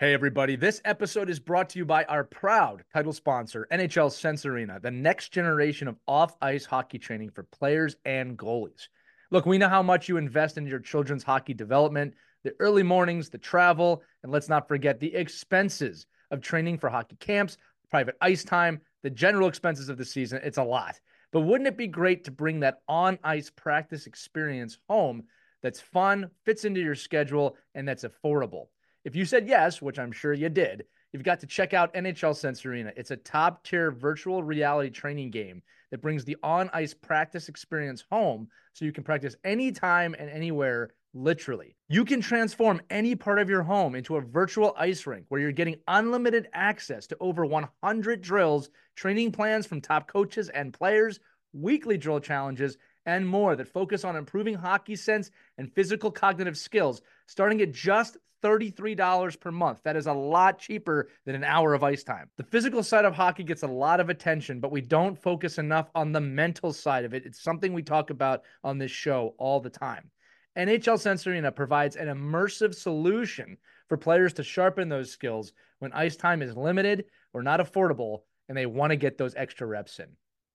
Hey, everybody. This episode is brought to you by our proud title sponsor, NHL Sense Arena, the next generation of off ice hockey training for players and goalies. Look, we know how much you invest in your children's hockey development, the early mornings, the travel, and let's not forget the expenses of training for hockey camps, private ice time, the general expenses of the season. It's a lot. But wouldn't it be great to bring that on ice practice experience home that's fun, fits into your schedule, and that's affordable? If you said yes, which I'm sure you did, you've got to check out NHL Sense Arena. It's a top tier virtual reality training game that brings the on ice practice experience home so you can practice anytime and anywhere, literally. You can transform any part of your home into a virtual ice rink where you're getting unlimited access to over 100 drills, training plans from top coaches and players, weekly drill challenges, and more that focus on improving hockey sense and physical cognitive skills, starting at just $33 per month. That is a lot cheaper than an hour of ice time. The physical side of hockey gets a lot of attention, but we don't focus enough on the mental side of it. It's something we talk about on this show all the time. NHL Sense Arena provides an immersive solution for players to sharpen those skills when ice time is limited or not affordable and they want to get those extra reps in.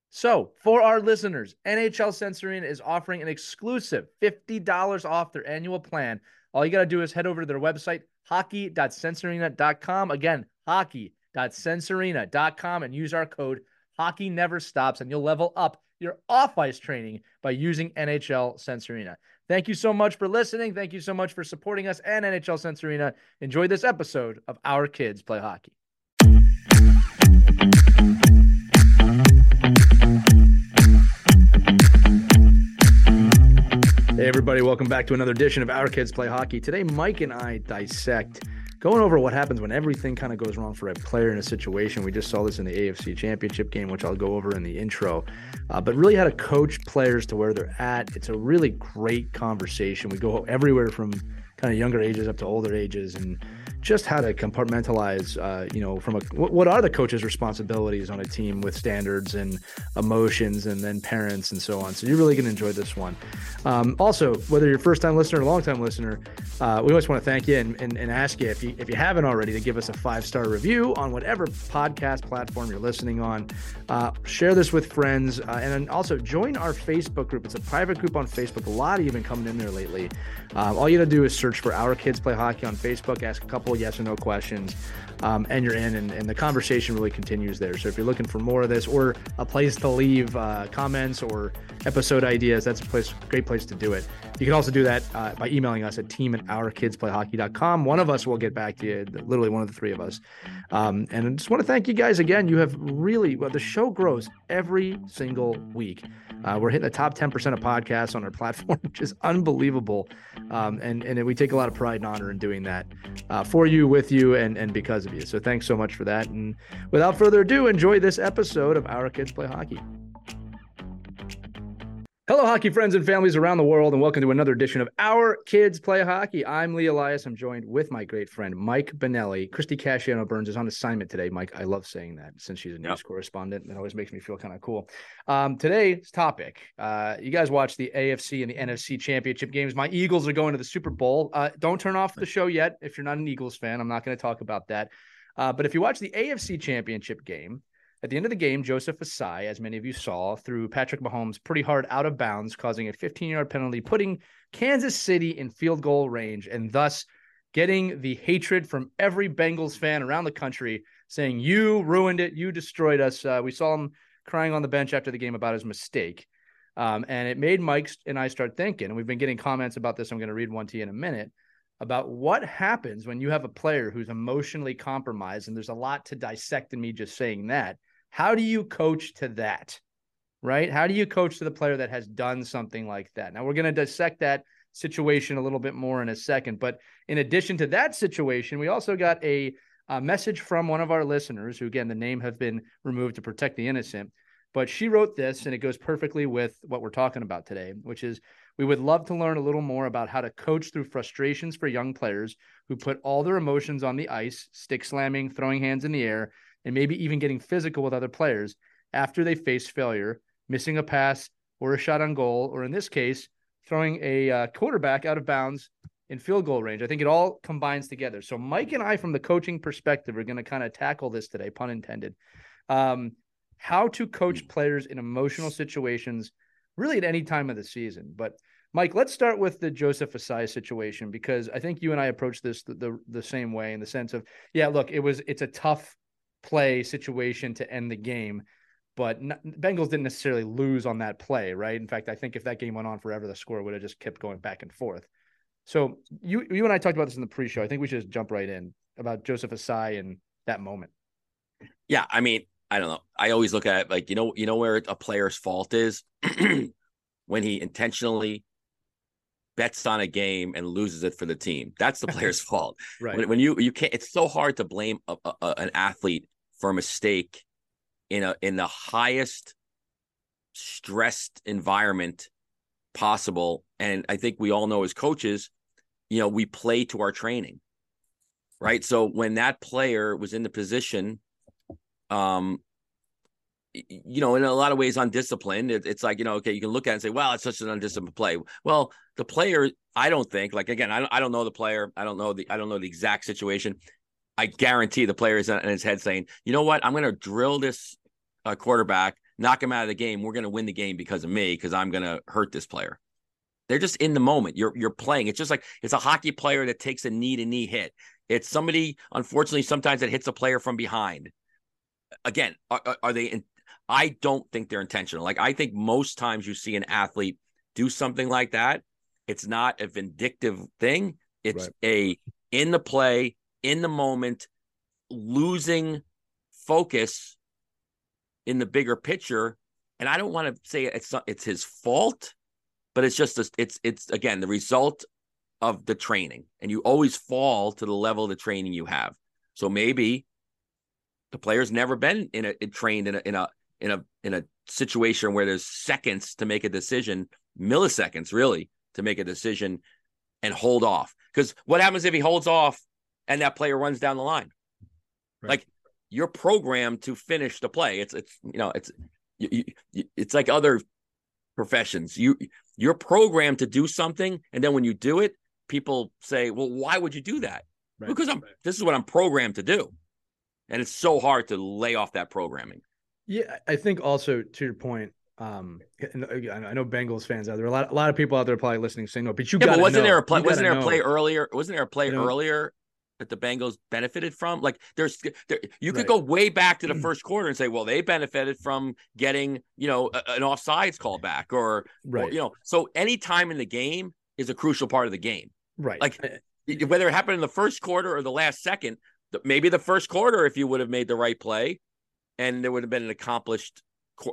So, for our listeners, NHL Sense Arena is offering an exclusive $50 off their annual plan all you got to do is head over to their website, hockey.sensearena.com. Again, hockey.sensearena.com and use our code Hockey Never Stops, and you'll level up your off ice training by using NHL Sense Arena. Thank you so much for listening. Thank you so much for supporting us and NHL Sense Arena. Enjoy this episode of Our Kids Play Hockey. Hey, everybody, welcome back to another edition of Our Kids Play Hockey. Today, Mike and I dissect going over what happens when everything kind of goes wrong for a player in a situation. We just saw this in the AFC Championship game, which I'll go over in the intro, uh, but really how to coach players to where they're at. It's a really great conversation. We go everywhere from kind of younger ages up to older ages and just how to compartmentalize, uh, you know, from a what, what are the coach's responsibilities on a team with standards and emotions, and then parents and so on. So you're really going to enjoy this one. Um, also, whether you're a first time listener or long time listener, uh, we always want to thank you and, and, and, ask you if you if you haven't already to give us a five star review on whatever podcast platform you're listening on. Uh, share this with friends, uh, and then also join our Facebook group. It's a private group on Facebook. A lot of you have been coming in there lately. Uh, all you got to do is search for Our Kids Play Hockey on Facebook. Ask a couple yes or no questions, um, and you're in, and, and, the conversation really continues there. So if you're looking for more of this or a place to leave uh, comments or episode ideas, that's a place, great place to do it. You can also do that uh, by emailing us at team at ourkidsplayhockey.com. One of us will get back to you, literally one of the three of us. Um, and I just want to thank you guys again. You have really, well, the show grows every single week. Uh, we're hitting the top 10% of podcasts on our platform, which is unbelievable. Um, and, and we take a lot of pride and honor in doing that uh, for you, with you, and, and because of you. So thanks so much for that. And without further ado, enjoy this episode of Our Kids Play Hockey. Hello, hockey friends and families around the world, and welcome to another edition of Our Kids Play Hockey. I'm Lee Elias. I'm joined with my great friend Mike Benelli. Christie Casciano Burns is on assignment today. Mike, I love saying that since she's a news yep. correspondent. It always makes me feel kind of cool. Um, today's topic: uh, you guys watch the AFC and the NFC championship games. My Eagles are going to the Super Bowl. Uh, don't turn off the show yet if you're not an Eagles fan. I'm not going to talk about that. Uh, but if you watch the AFC championship game, at the end of the game, Joseph Ossai, as many of you saw, threw Patrick Mahomes pretty hard out of bounds, causing a 15 yard penalty, putting Kansas City in field goal range, and thus getting the hatred from every Bengals fan around the country saying, You ruined it. You destroyed us. Uh, we saw him crying on the bench after the game about his mistake. Um, and it made Mike and I start thinking, and we've been getting comments about this. I'm going to read one to you in a minute about what happens when you have a player who's emotionally compromised. And there's a lot to dissect in me just saying that. How do you coach to that? Right? How do you coach to the player that has done something like that? Now, we're going to dissect that situation a little bit more in a second. But in addition to that situation, we also got a, a message from one of our listeners, who, again, the name have been removed to protect the innocent. But she wrote this, and it goes perfectly with what we're talking about today, which is we would love to learn a little more about how to coach through frustrations for young players who put all their emotions on the ice, stick slamming, throwing hands in the air, and maybe even getting physical with other players after they face failure, missing a pass or a shot on goal, or in this case, throwing a uh, quarterback out of bounds in field goal range. I think it all combines together. So Mike and I, from the coaching perspective, are going to kind of tackle this today, pun intended. Um, how to coach players in emotional situations, really at any time of the season. But Mike, let's start with the Joseph Ossai situation because I think you and I approach this the, the, the same way in the sense of, yeah, look, it was it's a tough play situation to end the game, but not, Bengals didn't necessarily lose on that play, right? In fact, I think if that game went on forever, the score would have just kept going back and forth. So you you and I talked about this in the pre-show. I think we should just jump right in about Joseph Ossai and that moment. Yeah, I mean, I don't know. I always look at it like you know, you know where a player's fault is when he intentionally bets on a game and loses it for the team. That's the player's fault. Right. When, when, you you can't, it's so hard to blame a, a, an athlete for a mistake in a in the highest stressed environment possible. And I think we all know as coaches, you know, we play to our training, right? So when that player was in the position, um, you know, in a lot of ways undisciplined. It, it's like, you know, okay, you can look at it and say, well, it's such an undisciplined play. Well, the player, I don't think, like again, I don't, I don't know the player. I don't know the I don't know the exact situation. I guarantee the player is in his head saying, you know what, I'm going to drill this uh, quarterback, knock him out of the game. We're going to win the game because of me, because I'm going to hurt this player. They're just in the moment. You're you're playing. It's just like it's a hockey player that takes a knee to knee hit. It's somebody, unfortunately, sometimes that hits a player from behind. Again, are, are they in, I don't think they're intentional. Like I think most times you see an athlete do something like that, it's not a vindictive thing. It's right. a in the play, in the moment, losing focus in the bigger picture. And I don't want to say it's not, it's his fault, but it's just a, it's it's again the result of the training, and you always fall to the level of the training you have. So maybe the player's never been in a trained in a in a in a in a situation where there's seconds to make a decision, milliseconds really to make a decision and hold off. Because what happens if he holds off and that player runs down the line? Right. Like you're programmed to finish the play. It's it's you know it's you, you, it's like other professions. You you're programmed to do something, and then when you do it, people say, "Well, why would you do that?" Right. Because I'm. Right. This is what I'm programmed to do, and it's so hard to lay off that programming. Yeah, I think also to your point, um, and I know Bengals fans out there. A lot, a lot of people out there probably listening saying, "No," but you yeah, got. Wasn't know. there a play? Wasn't there a play know. earlier? Wasn't there a play you know, earlier that the Bengals benefited from? Like, there's, there, you could right. go way back to the mm. first quarter and say, "Well, they benefited from getting, you know, a, an offsides call back," or, right. Or, you know, so any time in the game is a crucial part of the game. Right. Like, eh, eh, whether it happened in the first quarter or the last second, maybe the first quarter, if you would have made the right play, and there would have been an accomplished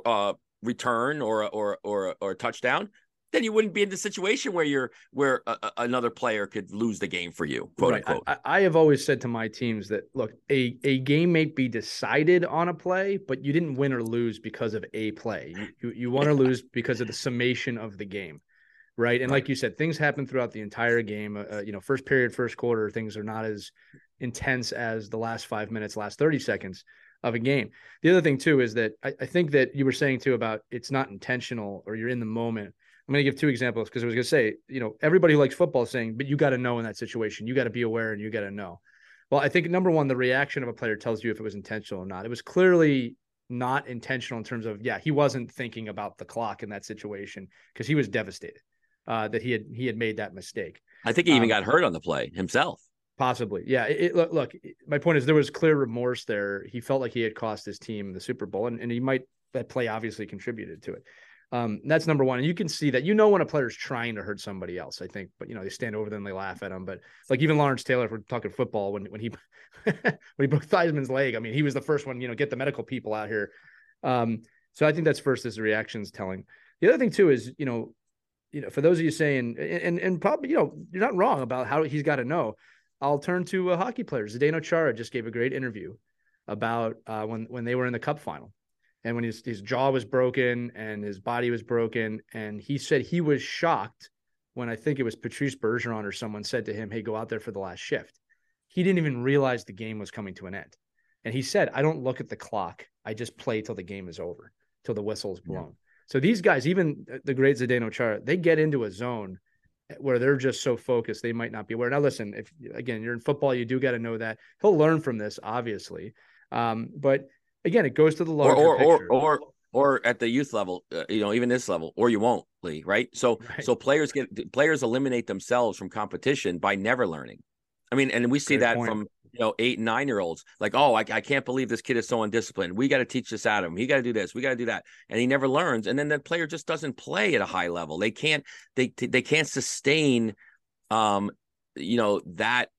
uh, return or or or or a touchdown, then you wouldn't be in the situation where you're where a, another player could lose the game for you, quote right. unquote. I, I, have always said to my teams that look, a a game may be decided on a play, but you didn't win or lose because of a play. You you, you won or lose because of the summation of the game. Right. And right. like you said, things happen throughout the entire game. Uh, uh, you know, first period, first quarter, things are not as intense as the last five minutes, last 30 seconds of a game. The other thing too is that I, I, think that you were saying too about it's not intentional or you're in the moment. I'm going to give two examples because I was going to say, you know, everybody who likes football is saying, but you got to know in that situation, you got to be aware and you got to know. Well, I think number one, the reaction of a player tells you if it was intentional or not. It was clearly not intentional in terms of, yeah, he wasn't thinking about the clock in that situation because he was devastated uh, that he had he had made that mistake. I think he even um, got hurt on the play himself. Possibly, yeah. It, it, look, look. My point is, there was clear remorse there. He felt like he had cost his team the Super Bowl, and, and he might that play obviously contributed to it. Um, that's number one, and you can see that. You know when a player's trying to hurt somebody else. I think, but you know they stand over them, they laugh at them. But like even Lawrence Taylor, if we're talking football, when when he when he broke Theismann's leg, I mean, he was the first one. You know, get the medical people out here. Um, so I think that's first is the reactions telling. The other thing too is you know, you know, for those of you saying, and and probably you know, you're not wrong about how he's got to know I'll turn to a hockey player. Zdeno Chara just gave a great interview about uh, when when they were in the Cup final, and when his his jaw was broken and his body was broken, and he said he was shocked when I think it was Patrice Bergeron or someone said to him, "Hey, go out there for the last shift." He didn't even realize the game was coming to an end, and he said, "I don't look at the clock. I just play till the game is over, till the whistle is blown." Yeah. So these guys, even the great Zdeno Chara, they get into a zone where they're just so focused they might not be aware. Now, listen, if again you're in football, you do got to know that he'll learn from this, obviously. Um, but again, it goes to the larger or or, picture. or or or at the youth level, uh, you know, even this level, or you won't, Lee, right? So Right. so players get players eliminate themselves from competition by never learning. I mean, and we see Great that point. from you know eight and nine year olds. Like, oh, I, I can't believe this kid is so undisciplined. We got to teach this out of him. He got to do this. We got to do that, and he never learns. And then that player just doesn't play at a high level. They can't they they can't sustain, um, you know that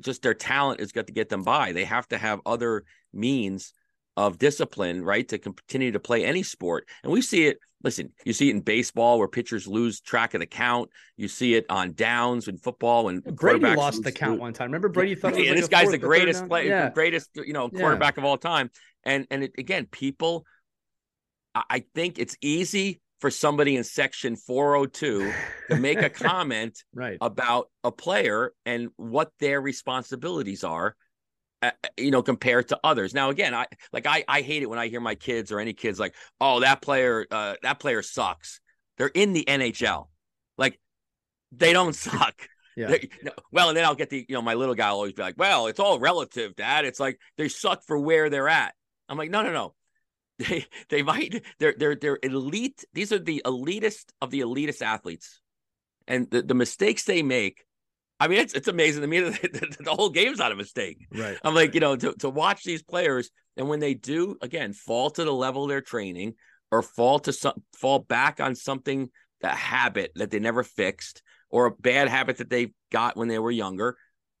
just their talent is got to get them by. They have to have other means of discipline, right, to continue to play any sport. And we see it. Listen, you see it in baseball where pitchers lose track of the count. You see it on downs in football when Brady lost lose- the count one time. Remember Brady thought and like this guy's fourth the greatest player, Yeah. greatest you know Yeah. quarterback of all time. And and it, again, people, I, I think it's easy for somebody in section 402 to make a comment right. about a player and what their responsibilities are uh, you know compared to others. Now again i like i i hate it when i hear my kids or any kids like oh that player uh that player sucks. They're in the nhl like they don't suck. Yeah. They- no, well and then i'll get the you know my little guy will always be like well it's all relative dad. It's like they suck for where they're at. I'm like no no no. They they might they're they're they're elite. These are the elitist of the elitist athletes. And the, the mistakes they make i mean it's it's amazing to me that the, whole game's not a mistake Right. i'm like you know to, to watch these players and when they do again fall to the level they're training or fall to some fall back on something a habit that they never fixed or a bad habit that they got when they were younger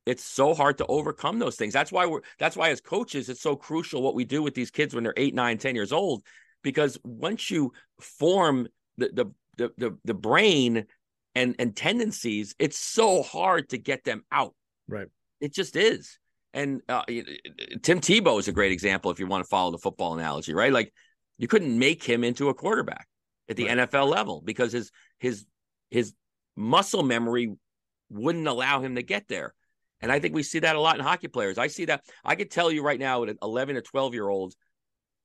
it's so hard to overcome those things that's why we're that's why as coaches it's so crucial what we do with these kids when they're eight nine ten years old because once you form the the the the, the brain and and tendencies it's so hard to get them out Right. it just is and uh, tim tebow is a great example if you want to follow the football analogy right like you couldn't make him into a quarterback at the Right. nfl level because his his his muscle memory wouldn't allow him to get there and I think we see that a lot in hockey players. I see that. I could tell you right now, at 11 to 12 year olds,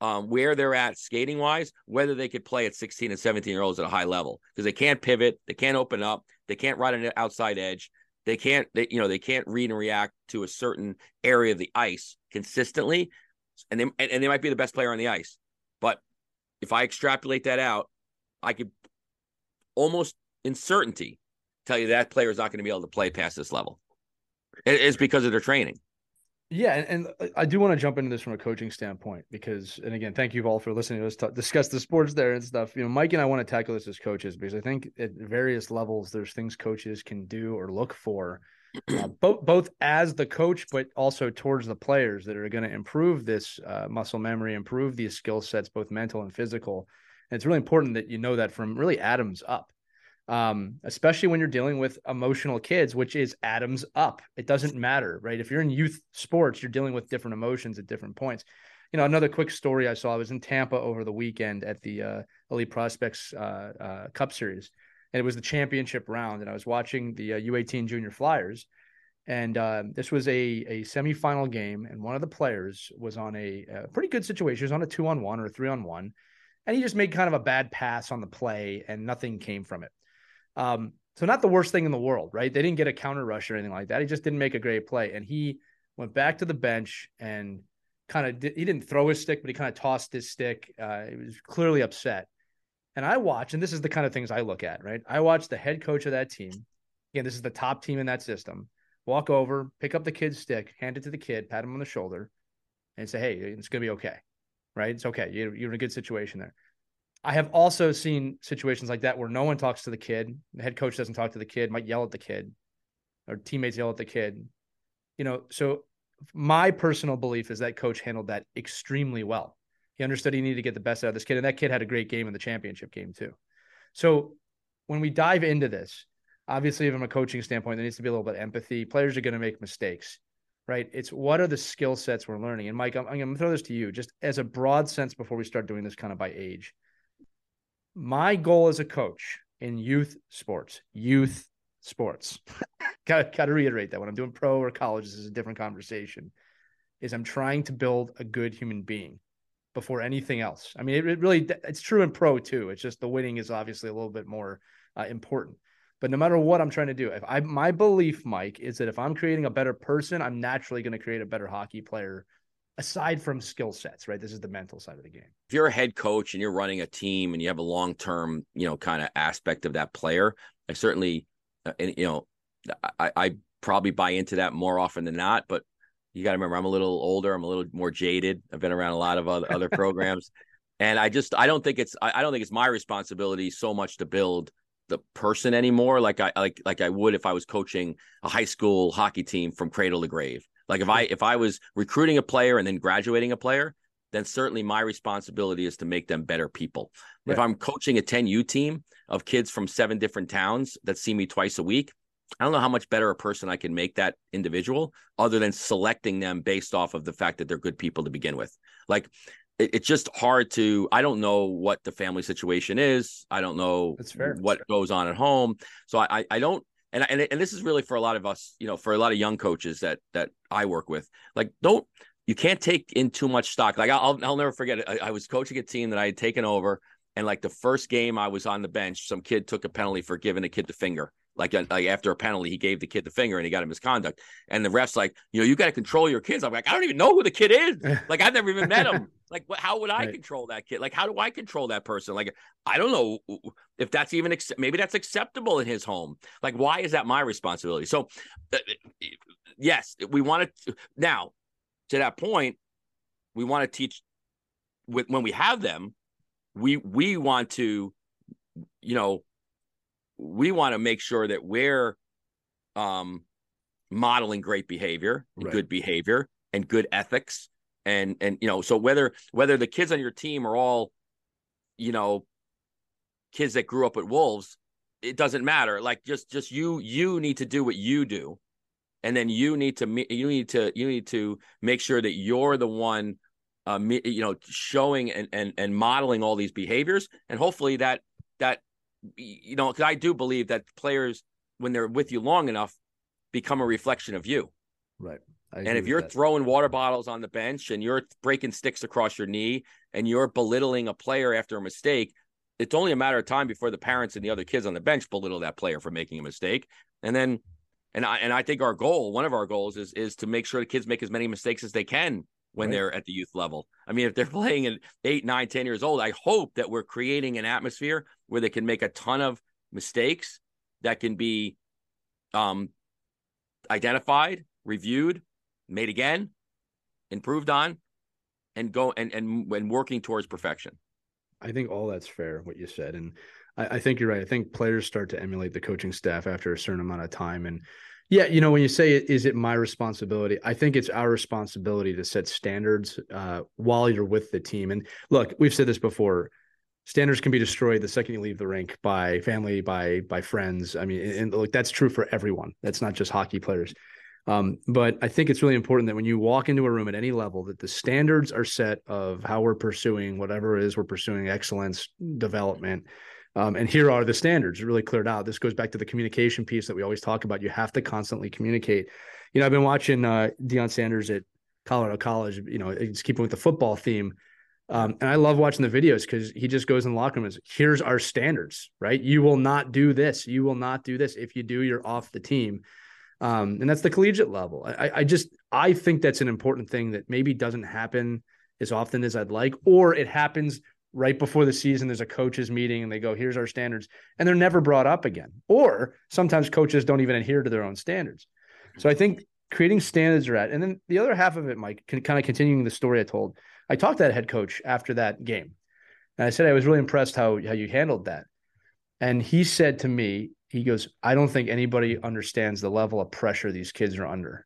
um, where they're at skating wise, whether they could play at 16 and 17 year olds at a high level because they can't pivot, they can't open up, they can't ride an outside edge, they can't, they, you know, they can't read and react to a certain area of the ice consistently, and they and, and they might be the best player on the ice. But if I extrapolate that out, I could almost in certainty tell you that player is not going to be able to play past this level. It is because of their training. Yeah, and, and I do want to jump into this from a coaching standpoint because, and again, thank you all for listening to us talk, discuss the sports there and stuff. You know, Mike and I want to tackle this as coaches because I think at various levels there's things coaches can do or look for, uh, both both as the coach, but also towards the players that are going to improve this uh, muscle memory, improve these skill sets, both mental and physical. And it's really important that you know that from really Atoms up um, especially when you're dealing with emotional kids, which is Atoms up. It doesn't matter, right? If you're in youth sports, you're dealing with different emotions at different points. You know, another quick story I saw I was in Tampa over the weekend at the uh, Elite Prospects uh, uh, Cup Series, and it was the championship round, and I was watching the uh, U18 Junior Flyers, and uh, this was a a semifinal game, and one of the players was on a, a pretty good situation. He was on a two on one or a three on one, and he just made kind of a bad pass on the play, and nothing came from it. Um, so not the worst thing in the world, right? They didn't get a counter rush or anything like that. He just didn't make a great play, and he went back to the bench and kind of he didn't throw his stick, but he kind of tossed his stick. Uh, he was clearly upset. And I watch, and this is the kind of things I look at, right? I watch the head coach of that team. Again, this is the top team in that system. Walk over, pick up the kid's stick, hand it to the kid, pat him on the shoulder, and say, "Hey, it's gonna be okay, right? It's okay. You're, you're in a good situation there." I have also seen situations like that where no one talks to the kid. The head coach doesn't talk to the kid, might yell at the kid, or teammates yell at the kid. You know, so my personal belief is that coach handled that extremely well. He understood he needed to get the best out of this kid, and that kid had a great game in the championship game too. So when we dive into this, obviously from a coaching standpoint, there needs to be a little bit of empathy. Players are going to make mistakes, right? It's what are the skill sets we're learning? And Mike, I'm, I'm going to throw this to you just as a broad sense before we start doing this kind of by age my goal as a coach in youth sports, youth sports, got, got to reiterate that when I'm doing pro or college, this is a different conversation, is I'm trying to build a good human being before anything else. I mean, it, it really, it's true in pro too. It's just the winning is obviously a little bit more uh, important. But no matter what I'm trying to do, if I my belief, Mike, is that if I'm creating a better person, I'm naturally going to create a better hockey player aside from skill sets, right? This is the mental side of the game. If you're a head coach and you're running a team and you have a long term, you know, kind of aspect of that player, I certainly, uh, and you know, I, I probably buy into that more often than not. But you got to remember, I'm a little older, I'm a little more jaded. I've been around a lot of other, other programs, and I just I don't think it's I, I don't think it's my responsibility so much to build the person anymore like I like like I would if I was coaching a high school hockey team from cradle to grave. Like if I if I was recruiting a player and then graduating a player, then certainly my responsibility is to make them better people. Right. If I'm coaching a 10U team of kids from seven different towns that see me twice a week, I don't know how much better a person I can make that individual other than selecting them based off of the fact that they're good people to begin with. Like it, it's just hard to I don't know what the family situation is. I don't know what goes on at home. So I I don't and and and this is really for a lot of us, you know, for a lot of young coaches that that I work with. Like don't you can't take in too much stock. Like I'll I'll never forget. I, I was coaching a team that I had taken over and like the first game I was on the bench, some kid took a penalty for giving a kid the finger like, uh, like after a penalty, he gave the kid the finger and he got a misconduct. And the ref's like, you know, you got to control your kids. I'm like, I don't even know who the kid is. Like, I've never even met him. Like, what, how would I right. control that kid? Like, how do I control that person? Like, I don't know if that's even maybe that's acceptable in his home. Like, why is that my responsibility? So, uh, yes, we want to now to that point. We want to teach with when we have them. We we want to, you know, we want to make sure that we're um, modeling great behavior, right. good behavior, and good ethics, and and you know, so whether whether the kids on your team are all, you know, kids that grew up at Wolves, it doesn't matter. Like just just you you need to do what you do, and then you need to you need to you need to make sure that you're the one uh, you know, showing and, and and modeling all these behaviors, and hopefully that that you know, because I do believe that players, when they're with you long enough, become a reflection of you. Right. And if you're that. throwing water bottles on the bench and you're breaking sticks across your knee and you're belittling a player after a mistake, it's only a matter of time before the parents and the other kids on the bench belittle that player for making a mistake. And then, and I and I think our goal, one of our goals, is is to make sure the kids make as many mistakes as they can when right. they're at the youth level. I mean, if they're playing at eight, nine, ten years old, I hope that we're creating an atmosphere where they can make a ton of mistakes that can be um, identified, reviewed, made again, improved on, and go and and when working towards perfection. I think all that's fair what you said, and I, I think you're right. I think players start to emulate the coaching staff after a certain amount of time, and yeah, you know, when you say is it my responsibility? I think it's our responsibility to set standards uh, while you're with the team. And look, we've said this before. Standards can be destroyed the second you leave the rink by family, by by friends. I mean, and look, that's true for everyone. That's not just hockey players. Um, but I think it's really important that when you walk into a room at any level, that the standards are set of how we're pursuing whatever it is we're pursuing, excellence, development, um, and here are the standards really cleared out. This goes back to the communication piece that we always talk about. You have to constantly communicate. You know, I've been watching uh, Deion Sanders at Colorado College. You know, it's keeping with the football theme. Um, and I love watching the videos because he just goes in the locker room and says, here's our standards, right? You will not do this. You will not do this. If you do, you're off the team. Um, and that's the collegiate level. I, I just I think that's an important thing that maybe doesn't happen as often as I'd like, or it happens right before the season there's a coaches meeting and they go here's our standards. And they're never brought up again. Or sometimes coaches don't even adhere to their own standards. So i think creating standards are at and then the other half of it mike can, kind of continuing the story i told i talked to that head coach after that game. And i said i was really impressed how how you handled that. And he said to me he goes i don't think anybody understands the level of pressure these kids are under.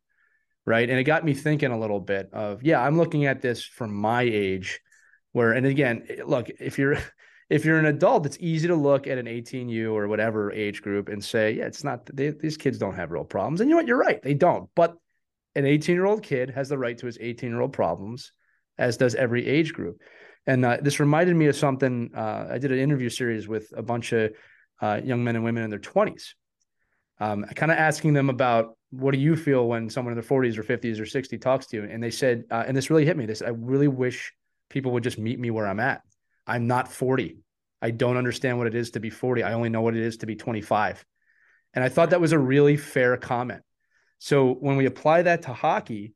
Right? And it got me thinking a little bit of yeah i'm looking at this from my age where and again look if you're if you're an adult it's easy to look at an 18u or whatever age group and say yeah it's not they, these kids don't have real problems. And you know what? You're right. They don't. But an 18 year old kid has the right to his 18 year old problems as does every age group. And uh, this reminded me of something uh, i did an interview series with a bunch of uh, young men and women in their 20s um, kind of asking them about what do you feel when someone in their 40s or 50s or 60 talks to you? And they said uh, and this really hit me. This i really wish people would just meet me where I'm at. I'm not 40. I don't understand what it is to be 40. I only know what it is to be 25. And I thought that was a really fair comment. So when we apply that to hockey,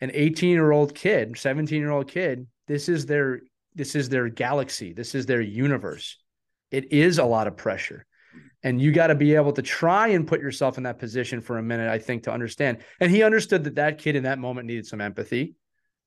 an 18 year old kid, 17 year old kid, this is their this is their galaxy. This is their universe. It is a lot of pressure. And you got to be able to try and put yourself in that position for a minute, I think, to understand. And he understood that that kid in that moment needed some empathy,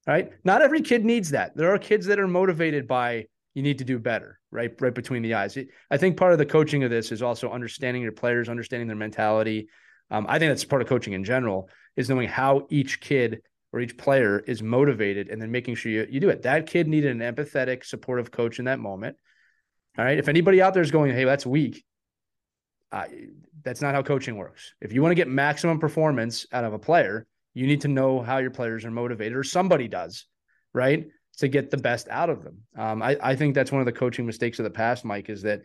right? Not every kid needs that. There are kids that are motivated by you need to do better, right? Right between the eyes. I think part of the coaching of this is also understanding your players, understanding their mentality. Um, I think that's part of coaching in general is knowing how each kid or each player is motivated and then making sure you, you do it. That kid needed an empathetic, supportive coach in that moment. All right. If anybody out there is going, hey, that's weak, uh, that's not how coaching works. If you want to get maximum performance out of a player, you need to know how your players are motivated, or somebody does, right? To get the best out of them. Um, I, I think that's one of the coaching mistakes of the past, Mike, is that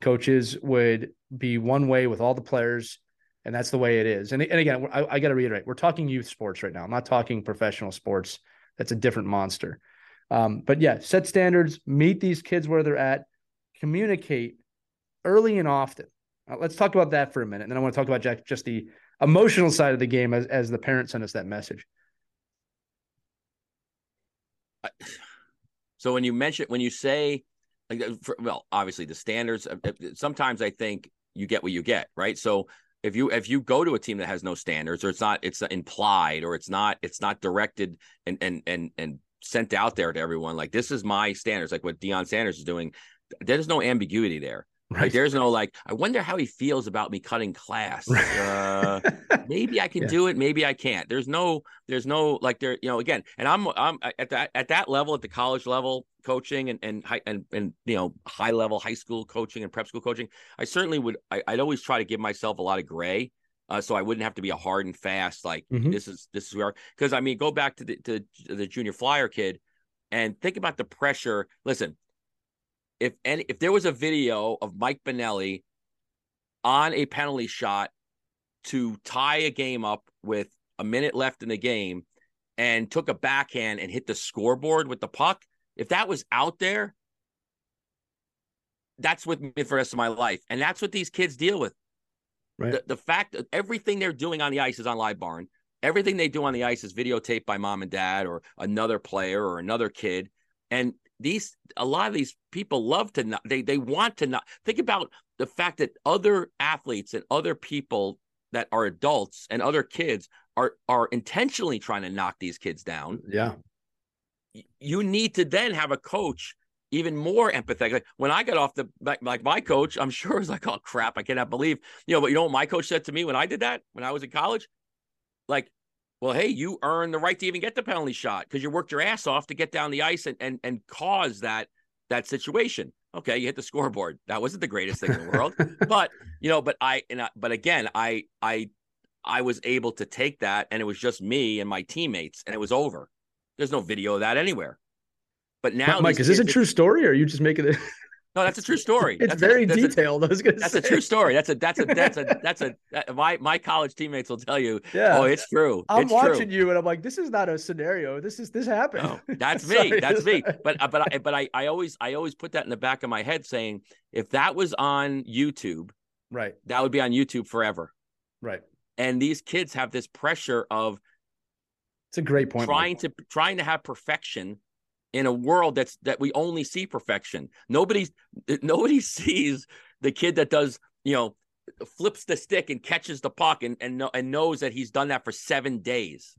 coaches would be one way with all the players and that's the way it is. And, and again, I, I got to reiterate, we're talking youth sports right now. I'm not talking professional sports. That's a different monster. Um, but yeah, set standards, meet these kids where they're at, communicate early and often. Let's talk about that for a minute. And then I want to talk about Jack, just the emotional side of the game as, as the parents sent us that message. So when you mention, when you say, like, uh, for, well, obviously the standards, uh, sometimes I think you get what you get, right? So if you if you go to a team that has no standards or it's not it's implied or it's not it's not directed and and and and sent out there to everyone like this is my standards like what Deion Sanders is doing there's no ambiguity there Right. There's no like, I wonder how he feels about me cutting class. Uh, maybe I can yeah. do it. Maybe I can't. There's no, there's no like there, you know, again, and I'm, I'm at that, at that level, at the college level coaching and, and, high, and, and, you know, high level high school coaching and prep school coaching. I certainly would, I, would always try to give myself a lot of gray. Uh, so I wouldn't have to be a hard and fast, like mm-hmm. this is, this is where, cause I mean, go back to the, to the junior flyer kid and think about the pressure. Listen, if any if there was a video of Mike Benelli on a penalty shot to tie a game up with a minute left in the game and took a backhand and hit the scoreboard with the puck, if that was out there, that's with me for the rest of my life. And that's what these kids deal with. Right. The, the fact that everything they're doing on the ice is on LiveBarn. Everything they do on the ice is videotaped by mom and dad or another player or another kid. And these a lot of these people love to not they they want to not think about the fact that other athletes and other people that are adults and other kids are are intentionally trying to knock these kids down. Yeah. You need to then have a coach even more empathetic. Like when i got off the like, like my coach i'm sure was like oh crap i cannot believe you know but you know what my coach said to me when i did that when i was in college? Like well, hey, you earned the right to even get the penalty shot because you worked your ass off to get down the ice and and and cause that that situation. Okay, you hit the scoreboard. That wasn't the greatest thing in the world, but you know, but I and I, but again, I I I was able to take that, and it was just me and my teammates, and it was over. There's no video of that anywhere. But now, Mike, is this a true story, or are you just making it? No, that's a true story. It's that's very a, detailed. Was gonna that's say. a true story. That's a that's a that's a that's a that, my my college teammates will tell you. Yeah. Oh, it's true. I'm it's watching true. you, and I'm like, this is not a scenario. This is this happened. No, that's me. that's me. But but I but I I always I always put that in the back of my head, saying if that was on YouTube, right, that would be on YouTube forever. Right. And these kids have this pressure of. It's a great point. Trying Mike. to trying to have perfection in a world that's that we only see perfection. Nobody nobody sees the kid that does, you know, flips the stick and catches the puck and and, and knows that he's done that for 7 days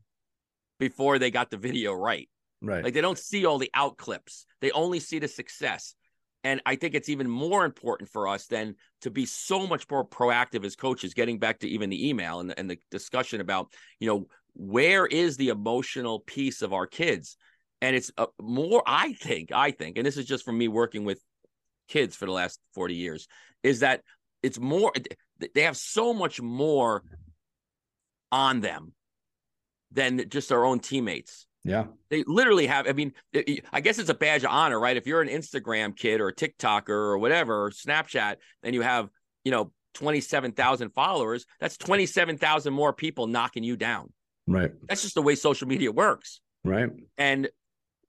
before they got the video right. Right. Like they don't see all the out clips. They only see the success. And I think it's even more important for us than to be so much more proactive as coaches, getting back to even the email and the, and the discussion about, you know, where is the emotional piece of our kids? And it's a, more i think i think and this is just from me working with kids for the last 40 years is that it's more they have so much more on them than just their own teammates. Yeah. They literally have i mean i guess it's a badge of honor right? If you're an instagram kid or a tiktoker or whatever or snapchat and you have you know 27,000 followers that's 27,000 more people knocking you down. Right. That's just the way social media works. Right. And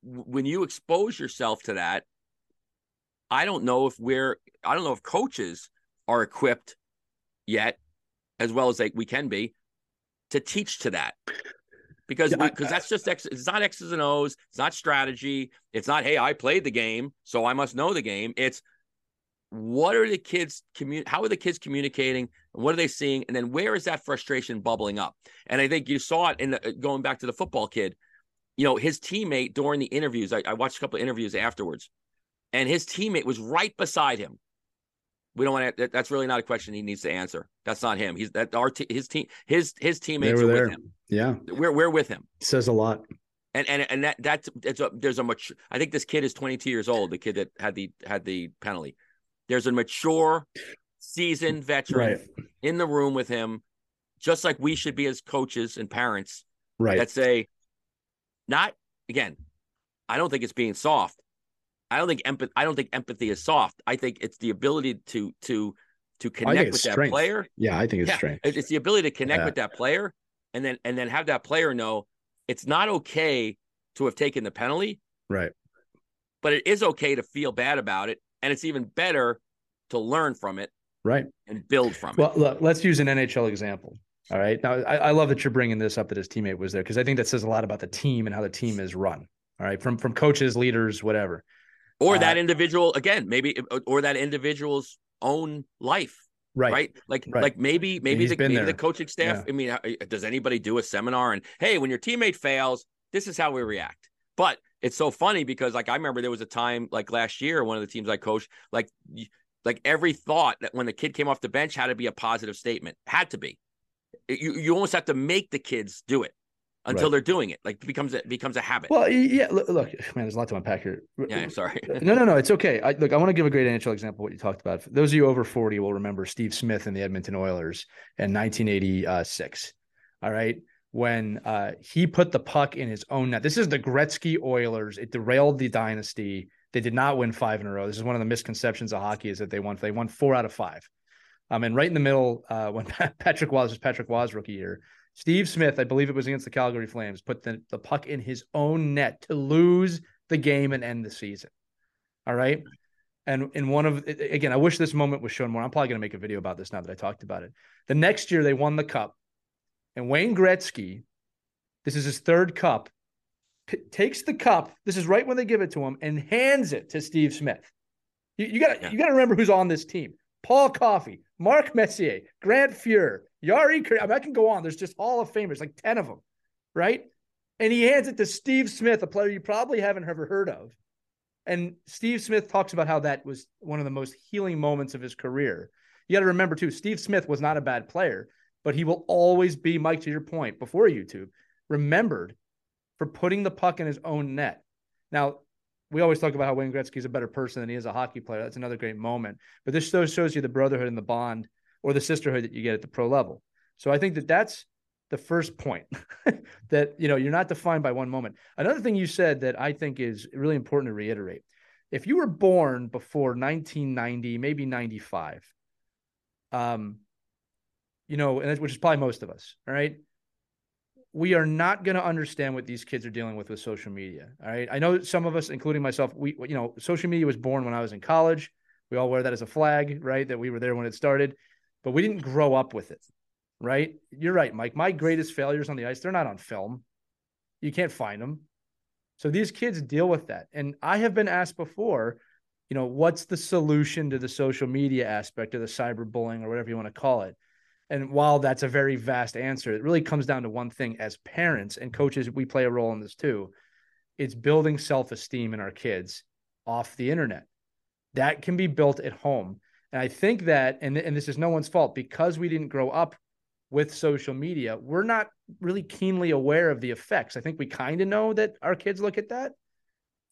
when you expose yourself to that, I don't know if we're I don't know if coaches are equipped yet as well as like we can be to teach to that because Yeah, because uh, that's just X, it's not X's and O's. It's not strategy. It's not hey I played the game so I must know the game. It's what are the kids commun- how are the kids communicating and what are they seeing and then where is that frustration bubbling up and i think you saw it in the, uh, going back to the football kid you know his teammate during the interviews i, I watched a couple of interviews afterwards and his teammate was right beside him we don't want to that's really not a question he needs to answer that's not him he's that our t- his team his his teammates are there. with him Yeah. we're, we're with him Says a lot. and and and that that's it's a there's a much I think this kid is 22 years old. The kid that had the had the penalty. There's a mature, seasoned veteran Right. in the room with him, just like we should be as coaches and parents Right. that say, not again. I don't think it's being soft. I don't think empathy. I don't think empathy is soft. I think it's the ability to to to connect with it's that strength. player yeah, I think it's yeah, strange. It's the ability to connect Yeah. with that player and then and then have that player know it's not okay to have taken the penalty, Right. but it is okay to feel bad about it. And it's even better to learn from it Right. and build from Well, it. look, let's use an NHL example. All right. Now, I, I love that you're bringing this up that his teammate was there because I think that says a lot about the team and how the team is run. All right. From from coaches, leaders, whatever. Or uh, that individual again, maybe or that individual's own life. Right. Right. Like Right. like maybe maybe the maybe the coaching staff. Yeah. I mean, uh, does anybody do a seminar and hey, when your teammate fails, this is how we react. But it's so funny because like I remember there was a time like last year, one of the teams I coached, like like every thought that when the kid came off the bench had to be a positive statement. Had to be. You you almost have to make the kids do it until Right. they're doing it. Like it becomes a, it becomes a habit. Well, yeah. Look, look, man, there's a lot to unpack here. yeah, I'm sorry. no, no, no. It's okay. I, look, I want to give a great NHL example of what you talked about. For those of you over 40 will remember Steve Smith and the Edmonton Oilers in 1986. All right. When uh, he put the puck in his own net. This is the Gretzky Oilers. It derailed the dynasty. They did not win five in a row. This is one of the misconceptions of hockey is that they won. They won four out of five. Um, and right in the middle, uh, when Patrick Roy's was Patrick Roy's rookie year, Steve Smith, I believe it was against the Calgary Flames, put the, the puck in his own net to lose the game and end the season. All right. And in one of again, I wish this moment was shown more. I'm probably going to make a video about this now that I talked about it. The next year they won the cup, and Wayne Gretzky, this is his third cup, p- takes the cup. This is right when they give it to him and hands it to Steve Smith. You, got to Yeah. you got to remember who's on this team: Paul Coffey, Mark Messier, Grant Fuhr, Jari. I, mean, I can go on. There's just Hall of Famers, like ten of them, right? And he hands it to Steve Smith, a player you probably haven't ever heard of. And Steve Smith talks about how that was one of the most healing moments of his career. You got to remember too, Steve Smith was not a bad player, but he will always be, Mike, to your point before YouTube, remembered for putting the puck in his own net. Now, we always talk about how Wayne Gretzky is a better person than he is a hockey player. That's another great moment. But this shows, shows you the brotherhood and the bond or the sisterhood that you get at the pro level. So I think that that's the first point that you know you're not defined by one moment. Another thing you said that I think is really important to reiterate. If you were born before 1990, maybe 95, um, you know, and which is probably most of us, all right. We are not going to understand what these kids are dealing with with social media. All right. I know some of us, including myself, we, you know, social media was born when I was in college. We all wear that as a flag, right? That we were there when it started, but we didn't grow up with it, right? You're right, Mike. My greatest failures on the ice, they're not on film. You can't find them. So these kids deal with that. And I have been asked before, you know, what's the solution to the social media aspect of the cyberbullying or whatever you want to call it? And while that's a very vast answer, it really comes down to one thing as parents and coaches, we play a role in this too. It's building self esteem in our kids off the internet. That can be built at home. And I think that, and, and this is no one's fault, because we didn't grow up with social media, we're not really keenly aware of the effects. I think we kind of know that our kids look at that.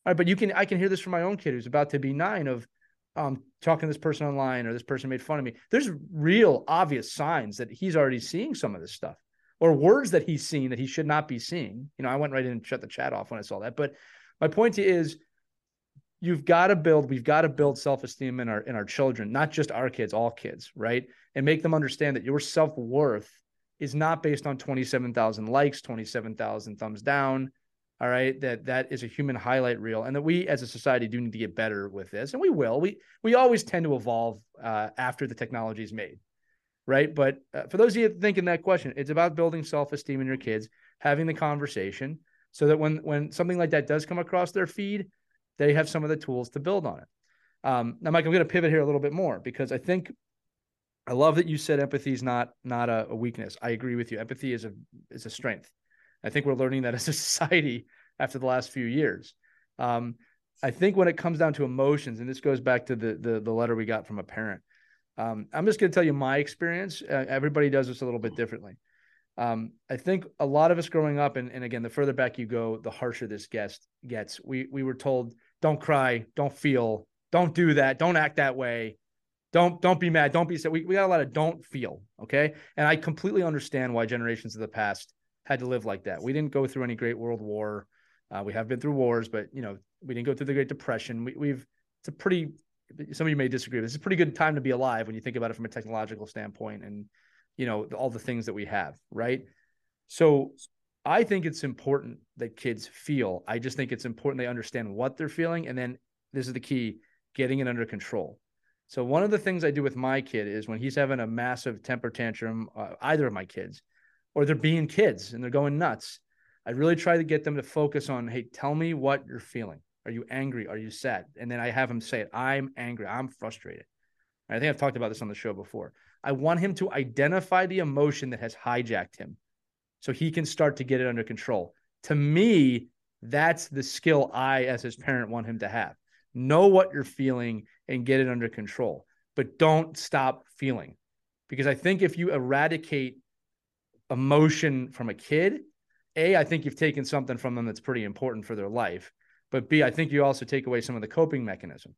All right, but you can I can hear this from my own kid who's about to be nine of um talking to this person online or this person made fun of me. There's real obvious signs that he's already seeing some of this stuff or words that he's seeing that he should not be seeing. You know, I went right in and shut the chat off when I saw that. But my point is you've got to build we've got to build self-esteem in our in our children not just our kids all kids right and make them understand that your self-worth is not based on 27,000 likes 27,000 thumbs down all right that that is a human highlight reel and that we as a society do need to get better with this and we will we we always tend to evolve uh, after the technology is made right? But uh, for those of you thinking that question, it's about building self esteem in your kids, having the conversation, so that when when something like that does come across their feed, they have some of the tools to build on it. Um, now, Mike, I'm going to pivot here a little bit more because I think I love that you said empathy is not not a, a weakness. I agree with you. Empathy is a is a strength. I think we're learning that as a society after the last few years. Um, I think when it comes down to emotions, and this goes back to the the, the letter we got from a parent. Um, I'm just going to tell you my experience. Uh, everybody does this a little bit differently. Um, I think a lot of us growing up, and, and again, the further back you go, the harsher this guest Gets. We we were told, don't cry, don't feel, don't do that, don't act that way, don't don't be mad, don't be sad. We we got a lot of don't feel. Okay, and I completely understand why generations of the past had to live like that. We didn't go through any Great World War. Uh, we have been through wars, but you know, we didn't go through the Great Depression. We, we've it's a pretty. Some of you may disagree. But it's a pretty good time to be alive when you think about it from a technological standpoint, and you know all the things that we have, right? So I think it's important that kids feel. I just think it's important they understand what they're feeling, and then this is the key: getting it under control. So one of the things I do with my kid is when he's having a massive temper tantrum, uh, either of my kids, or they're being kids and they're going nuts, I really try to get them to focus on, hey, tell me what you're feeling. Are you angry? Are you sad? And then I have him say it. I'm angry. I'm frustrated. I think I've talked about this on the show before. I want him to identify the emotion that has hijacked him so he can start to get it under control. To me, that's the skill I, as his parent, want him to have. Know what you're feeling and get it under control, but don't stop feeling. Because I think if you eradicate emotion from a kid, A, I think you've taken something from them that's pretty important for their life. But B, I think you also take away some of the coping mechanism.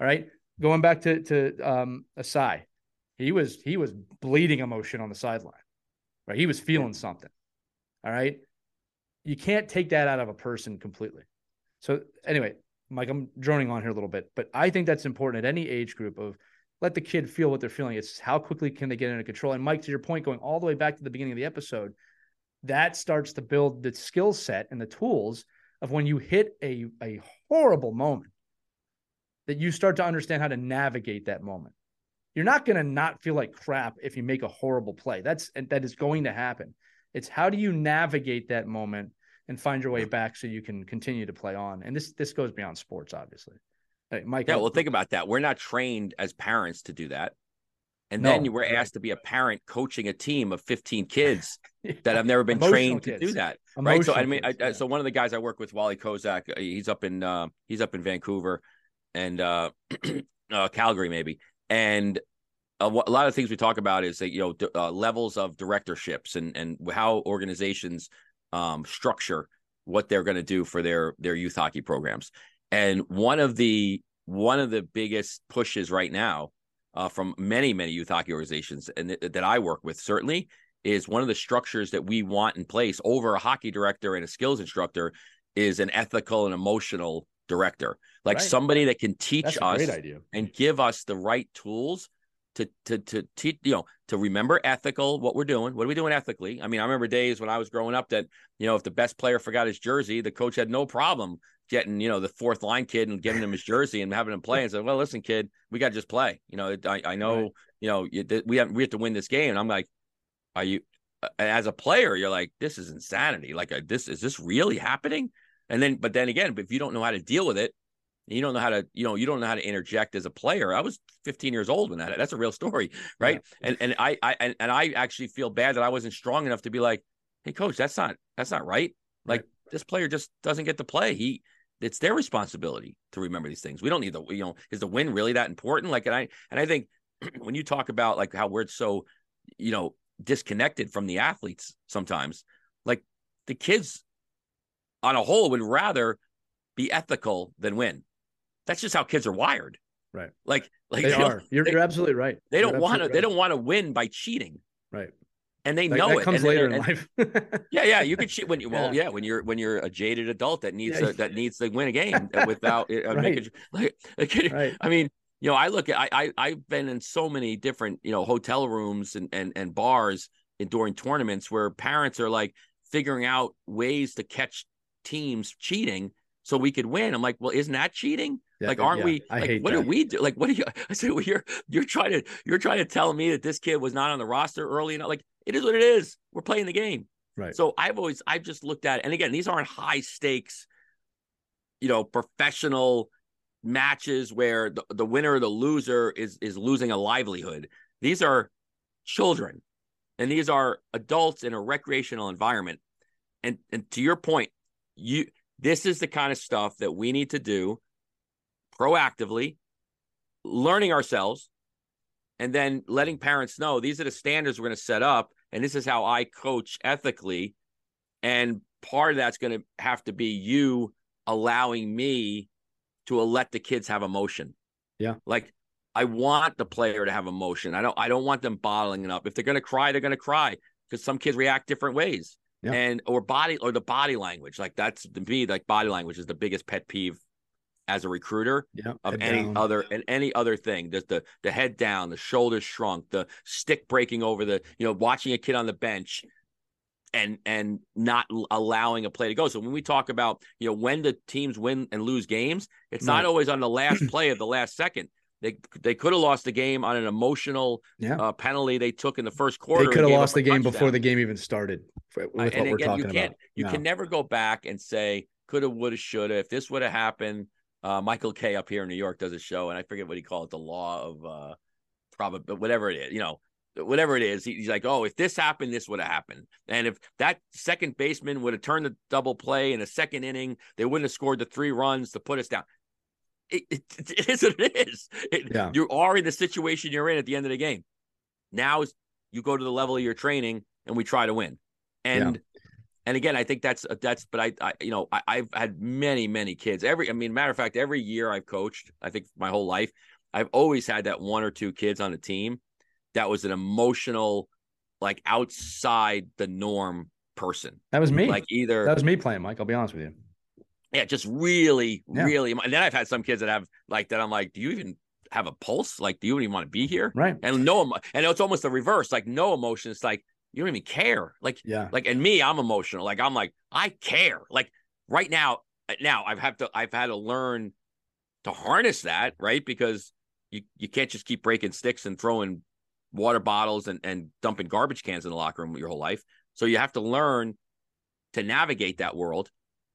All right. Going back to to um Ossai, he was he was bleeding emotion on the sideline. Right. He was feeling something. All right. You can't take that out of a person completely. So anyway, Mike, I'm droning on here a little bit, but I think that's important at any age group of let the kid feel what they're feeling. It's how quickly can they get into control. And Mike, to your point, going all the way back to the beginning of the episode, that starts to build the skill set and the tools of when you hit a, a horrible moment, that you start to understand how to navigate that moment. You're not going to not feel like crap if you make a horrible play. That's that is going to happen. It's how do you navigate that moment and find your way back so you can continue to play on. And this this goes beyond sports, obviously. Hey, Mike. Yeah, well, think about that. We're not trained as parents to do that. And no, then you were asked to be a parent coaching a team of 15 kids that have never been trained kids. to do that. Emotional right. So I mean, kids, I, yeah. so one of the guys I work with, Wally Kozak, uh, he's up in uh, he's up in Vancouver and uh, uh Calgary maybe. And a lot of things we talk about is that you know uh, levels of directorships and and how organizations um, structure what they're going to do for their their youth hockey programs. And one of the one of the biggest pushes right now uh, from many many youth hockey organizations and th- that I work with certainly is one of the structures that we want in place over a hockey director and a skills instructor is an ethical and emotional director, like right. somebody that can teach us and give us the right tools to to to teach you know to remember ethical what we're doing what are we doing ethically? I mean i remember days when i was growing up that you know if the best player forgot his jersey the coach had no problem getting you know the fourth line kid and giving him his jersey and having him play and said well listen kid we got to just play. You know i, I know right. you know we have we have to win this game. And i'm like are you as a player you're like this is insanity. Like uh, this is this really happening? And then but then again if you don't know how to deal with it you don't know how to you know you don't know how to interject as a player. I was 15 years old when that that's a real story right? Yeah. and and i i and, and i actually feel bad that i wasn't strong enough to be like hey coach that's not that's not right. Like right. this player just doesn't get to play. He it's their responsibility to remember these things we don't need the you know is the win really that important like and i and i think when you talk about like how we're so you know disconnected from the athletes sometimes like the kids on a whole would rather be ethical than win that's just how kids are wired. Right. Like, like they are. You're, they, you're absolutely right. They don't want to. Right. They don't want to win by cheating. Right. And they know that it. Comes and, later and, in life. yeah, yeah. You could cheat when you. Well, yeah. yeah. When you're when you're a jaded adult that needs yeah. a, that needs to win a game without uh, right. making. Like, like, right. I mean, you know, I look at I, I I've been in so many different you know hotel rooms and and and bars in, during tournaments where parents are like figuring out ways to catch teams cheating so we could win. I'm like, well, isn't that cheating? Yeah, like, aren't yeah, we? I like, what that. do we do? Like, what do you? I said, well, you're you're trying to you're trying to tell me that this kid was not on the roster early enough. Like, it is what it is. We're playing the game. Right. So I've always I've just looked at it, and again, these aren't high stakes, you know, professional matches where the, the winner or the loser is is losing a livelihood. These are children, and these are adults in a recreational environment. And and to your point, you this is the kind of stuff that we need to do proactively, learning ourselves, and then letting parents know these are the standards we're going to set up, and this is how I coach ethically. And part of that's going to have to be you allowing me to let the kids have emotion. Yeah. Like I want the player to have emotion. I don't I don't want them bottling it up. If they're going to cry, they're going to cry because some kids react different ways. Yeah. And or body or the body language. Like that's to me like body language is the biggest pet peeve as a recruiter Yeah. of any down. other and any other thing. There's the the head down, the shoulders shrunk, the stick breaking over the, you know, watching a kid on the bench and and not allowing a play to go. So when we talk about, you know, when the teams win and lose games, it's Right. not always on the last play of the last second. They they could have lost the game on an emotional Yeah. uh, penalty they took in the first quarter. they could have lost the game before the game even started with Uh, what and we're again, talking you can't about. you No. can never go back and say coulda, woulda, shoulda. If this would have happened, uh, Michael Kay up here in New York does a show, and I forget what he called it, the law of uh, probably whatever it is, you know, whatever it is. He, he's like, oh, if this happened, this would have happened, and if that second baseman would have turned the double play in a second inning, they wouldn't have scored the three runs to put us down. It, it, it is what it is. It- Yeah. You are in the situation you're in at the end of the game. Now is you go to the level of your training, and we try to win. And and again, I think that's uh, that's. But I, I you know, I, I've had many, many kids. Every, I mean, matter of fact, every year I've coached, I think my whole life, I've always had that one or two kids on a team that was an emotional, like outside the norm person. That was me. Like either that was me playing, Mike. I'll be honest with you. yeah, just really, Yeah. really. And then I've had some kids that have like that. I'm like, do you even have a pulse? Like, do you even want to be here? Right. And no, and it's almost the reverse. Like no emotion. It's like you don't even care. Like Yeah. like and me i'm emotional. Like i'm like i care. Like right now uh, now i've had to i've had to learn to harness that right? Because you you can't just keep breaking sticks and throwing water bottles and and dumping garbage cans in the locker room your whole life. So you have to learn to navigate that world.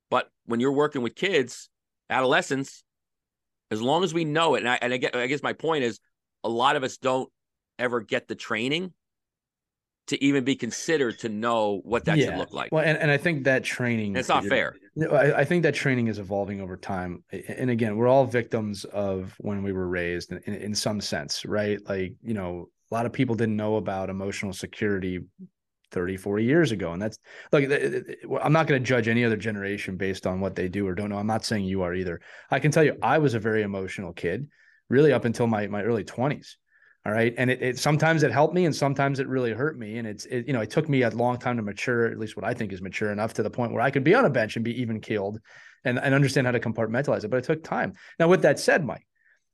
But when you're working with kids adolescents as long as we know it and i, and I guess my point is a lot of us don't ever get the training to even be considered to know what that should look like. Well, and, and I think that training And it's not fair. I, I think that training is evolving over time. And again, we're all victims of when we were raised in, in some sense, right? Like, you know, a lot of people didn't know about emotional security 30, 40 years ago. And that's look, I'm not going to judge any other generation based on what they do or don't know. I'm not saying you are either. I can tell you, I was a very emotional kid, really up until my, my early 20s. All right. And it, it sometimes it helped me and sometimes it really hurt me. And it's, it, you know, it took me a long time to mature, at least what I think is mature enough to the point where I could be on a bench and be even keeled and, and understand how to compartmentalize it. But it took time. Now, with that said, Mike,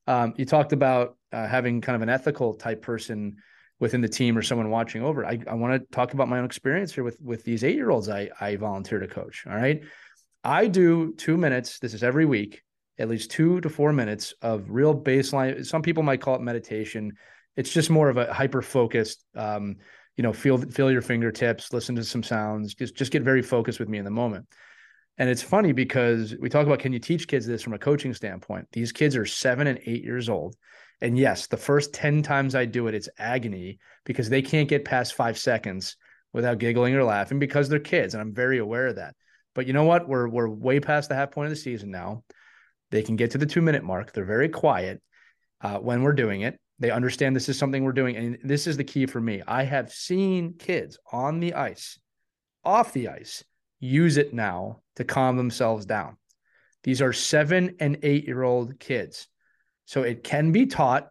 um, you talked about uh, having kind of an ethical type person within the team or someone watching over. I, I want to talk about my own experience here with, with these eight year olds I, I volunteer to coach. All right. I do two minutes. This is every week, at least two to four minutes of real baseline. Some people might call it meditation it's just more of a hyper focused um, you know feel feel your fingertips listen to some sounds just just get very focused with me in the moment. And it's funny because we talk about can you teach kids this from a coaching standpoint? These kids are seven and eight years old. And yes the first 10 times i do it it's agony because they can't get past five seconds without giggling or laughing because they're kids and i'm very aware of that. But you know what? We're we're way past the half point of the season now. They can get to the two minute mark. They're very quiet uh, when we're doing it they understand this is something we're doing. And this is the key for me. I have seen kids on the ice, off the ice, use it now to calm themselves down. These are seven and eight year old kids. So it can be taught.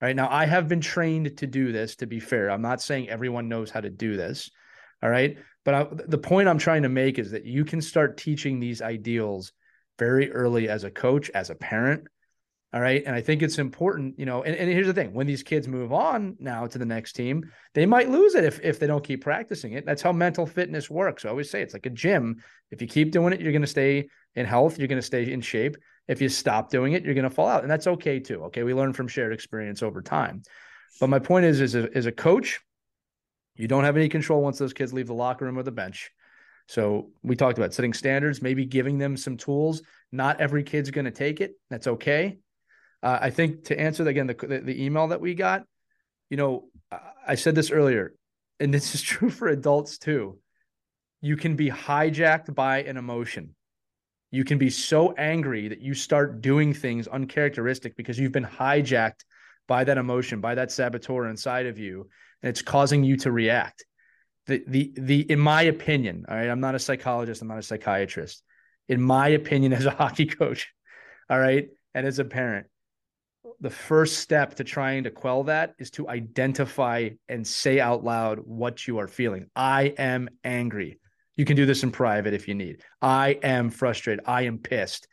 Right now, I have been trained to do this, to be fair. I'm not saying everyone knows how to do this. All right. But I, the point I'm trying to make is that you can start teaching these ideals very early as a coach, as a parent, all right. And I think it's important, you know, and, and here's the thing when these kids move on now to the next team, they might lose it if, if they don't keep practicing it. That's how mental fitness works. I always say it's like a gym. If you keep doing it, you're going to stay in health, you're going to stay in shape. If you stop doing it, you're going to fall out. And that's okay too. Okay. We learn from shared experience over time. But my point is, is a, as a coach, you don't have any control once those kids leave the locker room or the bench. So we talked about setting standards, maybe giving them some tools. Not every kid's going to take it. That's okay. Uh, I think to answer again the, the, the email that we got, you know, I said this earlier, and this is true for adults too. You can be hijacked by an emotion. You can be so angry that you start doing things uncharacteristic because you've been hijacked by that emotion, by that saboteur inside of you, and it's causing you to react. The the the in my opinion, all right, I'm not a psychologist, I'm not a psychiatrist. In my opinion, as a hockey coach, all right, and as a parent, the first step to trying to quell that is to identify and say out loud what you are feeling. I am angry. You can do this in private if you need. I am frustrated. I am pissed.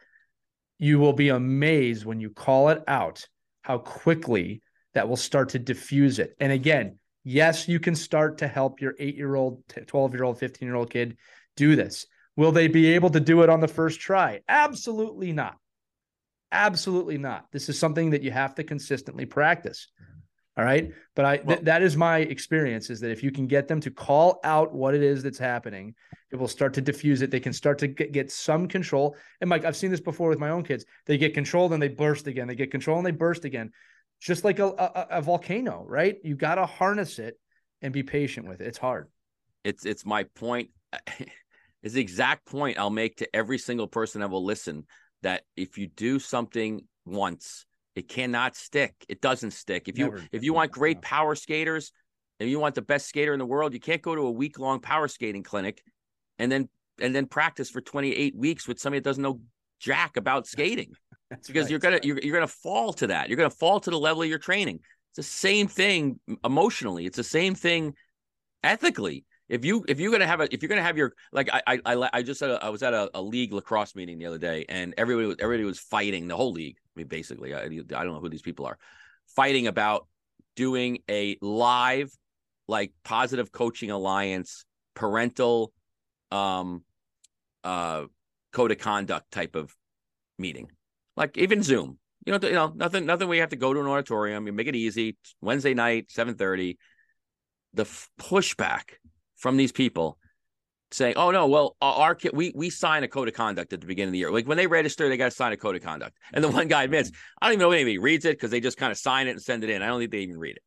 You will be amazed when you call it out how quickly that will start to diffuse it. And again, yes, you can start to help your eight year old, 12 year old, 15 year old kid do this. Will they be able to do it on the first try? Absolutely not. Absolutely not. This is something that you have to consistently practice. Mm-hmm. All right. But I, th- that is my experience is that if you can get them to call out what it is that's happening, it will start to diffuse it. They can start to get, get some control. And Mike, I've seen this before with my own kids. They get control, then they burst again. They get control and they burst again. Just like a, a, a volcano, right? You got to harness it and be patient with it. It's hard. It's, it's my point. it's the exact point I'll make to every single person that will listen that if you do something once, it cannot stick. It doesn't stick. If you if you want great power skaters, if you want the best skater in the world, you can't go to a week long power skating clinic and then and then practice for 28 weeks with somebody that doesn't know jack about skating. That's because right. you're gonna you're, you're gonna fall to that. You're gonna fall to the level of your training. It's the same thing emotionally. It's the same thing ethically if you if you're gonna have a if you're gonna have your like I I I just a, I was at a, a, league lacrosse meeting the other day and everybody was everybody was fighting the whole league. I mean, basically, I, I don't know who these people are fighting about doing a live like positive coaching alliance parental um uh code of conduct type of meeting. Like even zoom. You know you know nothing nothing we have to go to an auditorium. You make it easy. Wednesday night 7 30 the f- pushback from these people saying, "Oh no, well, our kid, we we sign a code of conduct at the beginning of the year. Like when they register, they got to sign a code of conduct." And the one guy admits, mm-hmm. "I don't even know if anybody reads it because they just kind of sign it and send it in. I don't think they even read it."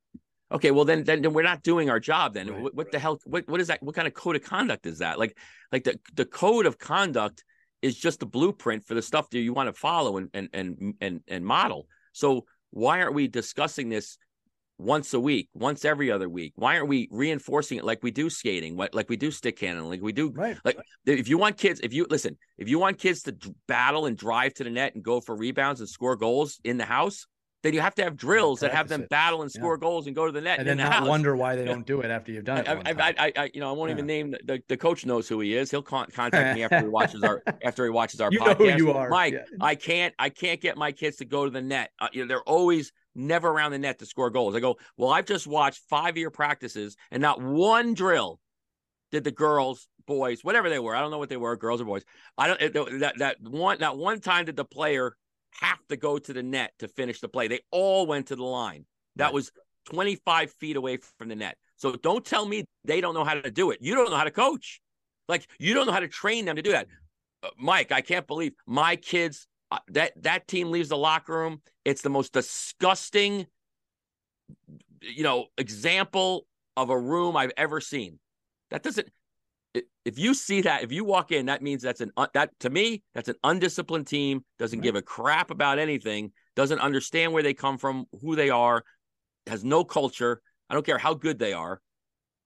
Okay, well then, then, then we're not doing our job. Then right, what, what right. the hell? What what is that? What kind of code of conduct is that? Like like the the code of conduct is just the blueprint for the stuff that you want to follow and and and and, and model. So why aren't we discussing this once a week, once every other week? Why aren't we reinforcing it like we do skating, like we do stick handling, like we do? Right. Like if you want kids, if you listen, if you want kids to battle and drive to the net and go for rebounds and score goals in the house, then you have to have drills that have them it. battle and score yeah. goals and go to the net, and then the not wonder why they don't do it after you've done it. I, I, I, you know, I won't yeah. even name the, the, coach knows who he is. He'll con- contact me after he watches our after he watches our you podcast. Know who you are, Mike. Yeah. I can't I can't get my kids to go to the net. Uh, you know, they're always never around the net to score goals. I go, well, I've just watched five year practices and not one drill did the girls, boys, whatever they were. I don't know what they were, girls or boys. I don't that that one not one time did the player have to go to the net to finish the play. They all went to the line. That was 25 feet away from the net. So don't tell me they don't know how to do it. You don't know how to coach. Like you don't know how to train them to do that. Uh, Mike, I can't believe my kids that that team leaves the locker room. It's the most disgusting, you know, example of a room I've ever seen. That doesn't. If you see that, if you walk in, that means that's an that to me that's an undisciplined team. Doesn't give a crap about anything. Doesn't understand where they come from, who they are. Has no culture. I don't care how good they are.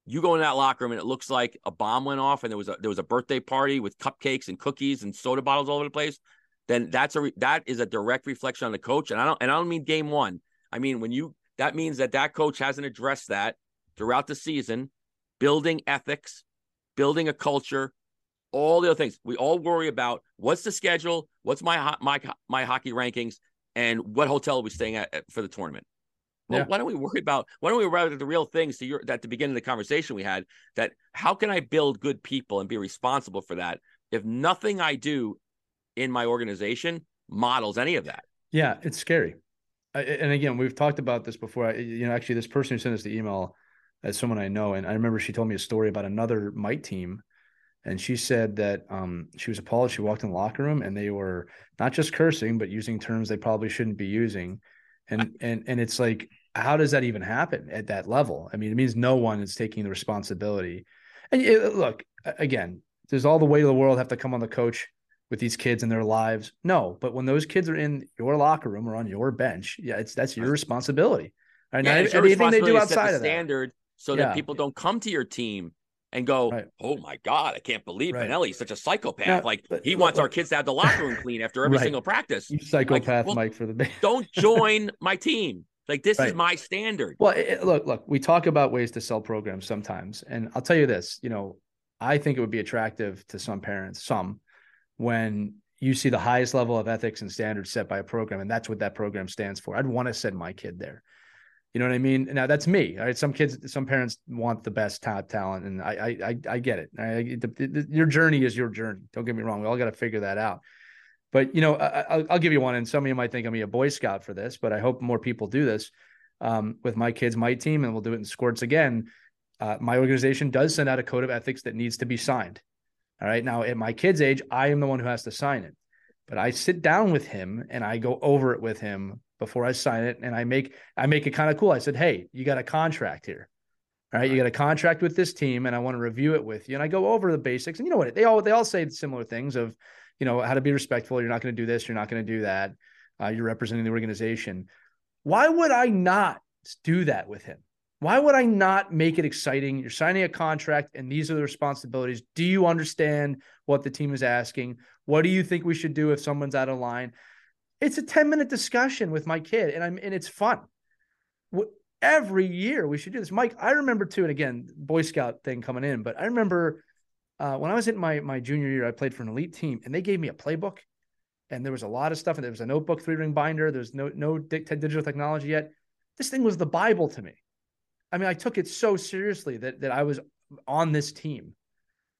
You go in that locker room and it looks like a bomb went off, and there was a there was a birthday party with cupcakes and cookies and soda bottles all over the place then that's a that is a direct reflection on the coach. And I don't and I don't mean game one. I mean when you that means that that coach hasn't addressed that throughout the season, building ethics, building a culture, all the other things. We all worry about what's the schedule, what's my my my hockey rankings, and what hotel are we staying at for the tournament. Well, yeah. why don't we worry about why don't we worry about the real things to your at the beginning of the conversation we had that how can I build good people and be responsible for that if nothing I do in my organization models any of that. Yeah, it's scary. I, and again, we've talked about this before. I, you know, actually, this person who sent us the email as someone I know, and I remember she told me a story about another Mite team, and she said that um, she was appalled. She walked in the locker room, and they were not just cursing, but using terms they probably shouldn't be using, and and and it's like, how does that even happen at that level? I mean, it means no one is taking the responsibility. And it, look, again, does all the weight of the world have to come on the coach with these kids in their lives? No, but when those kids are in your locker room or on your bench, yeah, it's that's your responsibility. Right? Yeah, anything they do outside of that. standard so yeah. that people don't come to your team and go, right. "Oh my God, I can't believe right. Benelli's such a psychopath. Yeah, like but, he wants our kids to have the locker room clean after every right. single practice." You psychopath, like, well, Mike, for the don't join my team. Like this is my standard. Well, it, look, look, we talk about ways to sell programs sometimes, and I'll tell you this. You know, I think it would be attractive to some parents, some, when you see the highest level of ethics and standards set by a program, and that's what that program stands for. I'd want to send my kid there. You know what I mean? Now that's me. Right? Some kids, some parents want the best top talent, and I, I, I get it. I, the, the, your journey is your journey. Don't get me wrong. We all got to figure that out. But you know, I, will give you one, and some of you might think I'm a Boy Scout for this, but I hope more people do this um, with my kids, my team, and we'll do it in squirts again. Uh, my organization does send out a code of ethics that needs to be signed. All right. Now, at my kid's age, I am the one who has to sign it, but I sit down with him and I go over it with him before I sign it, and I make I make it kind of cool. I said, "Hey, you got a contract here. All right, you got a contract with this team, and I want to review it with you." And I go over the basics, and you know what? They all they all say similar things of, you know, how to be respectful. You're not going to do this. You're not going to do that. Uh, you're representing the organization. Why would I not do that with him? Why would I not make it exciting? You're signing a contract, and these are the responsibilities. Do you understand what the team is asking? What do you think we should do if someone's out of line? It's a 10 minute discussion with my kid, and I'm and it's fun. Every year we should do this. Mike, I remember too, and again, Boy Scout thing coming in, but I remember uh, when I was in my my junior year, I played for an elite team, and they gave me a playbook, and there was a lot of stuff, and there was a notebook, three ring binder. There's no no digital technology yet. This thing was the Bible to me. I mean, I took it so seriously that that I was on this team.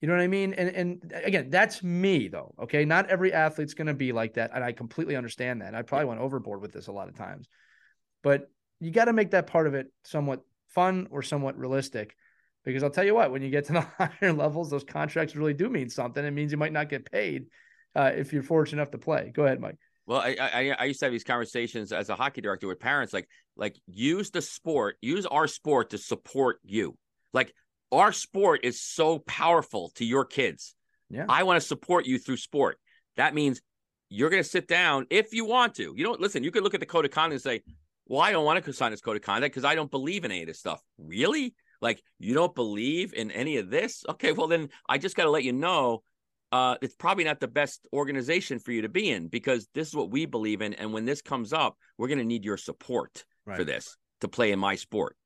You know what I mean? And and again, that's me though. Okay, not every athlete's going to be like that, and I completely understand that. I probably went overboard with this a lot of times, but you got to make that part of it somewhat fun or somewhat realistic. Because I'll tell you what, when you get to the higher levels, those contracts really do mean something. It means you might not get paid uh, if you're fortunate enough to play. Go ahead, Mike. Well, I, I, I used to have these conversations as a hockey director with parents, like like use the sport, use our sport to support you. Like our sport is so powerful to your kids. Yeah. I want to support you through sport. That means you're going to sit down if you want to. You don't listen. You could look at the code of conduct and say, "Well, I don't want to sign this code of conduct because I don't believe in any of this stuff." Really? Like you don't believe in any of this? Okay, well then I just got to let you know uh, it's probably not the best organization for you to be in because this is what we believe in. And when this comes up, we're going to need your support right. for this to play in my sport.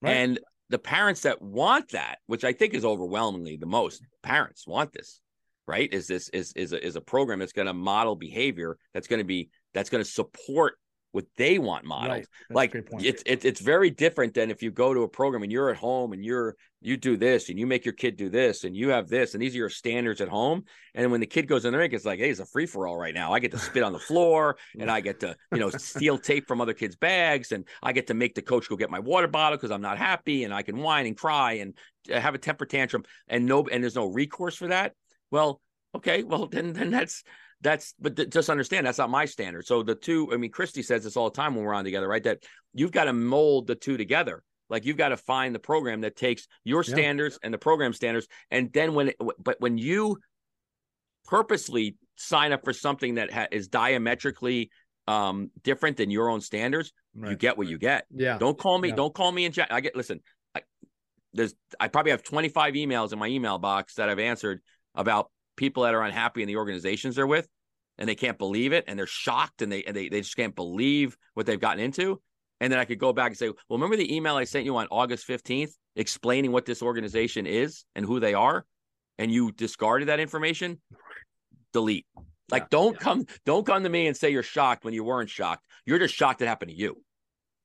Right. And the parents that want that, which I think is overwhelmingly the most parents want this, right? Is this is is a, is a program that's going to model behavior that's going to be that's going to support what they want modeled. Right. Like it's it's it's very different than if you go to a program and you're at home and you're you do this and you make your kid do this and you have this and these are your standards at home. And when the kid goes in the rink, it's like, hey, it's a free for all right now. I get to spit on the floor and I get to you know steal tape from other kids' bags and I get to make the coach go get my water bottle because I'm not happy and I can whine and cry and uh, have a temper tantrum and no and there's no recourse for that. Well, okay, well then then that's that's but th- just understand that's not my standard. So the two, I mean, Christie says this all the time when we're on together, right? That you've got to mold the two together. Like you've got to find the program that takes your yeah. standards and the program standards, and then when, it, but when you purposely sign up for something that ha- is diametrically um, different than your own standards, right. you get what you get. Yeah. Don't call me. Yeah. Don't call me in chat. I get. Listen. I, there's. I probably have 25 emails in my email box that I've answered about people that are unhappy in the organizations they're with and they can't believe it and they're shocked and they and they, they just can't believe what they've gotten into. And then i could go back and say well remember the email i sent you on august 15th explaining what this organization is and who they are? And you discarded that information? Delete. Like yeah, don't yeah. come don't come to me and say you're shocked when you weren't shocked. You're just shocked it happened to you.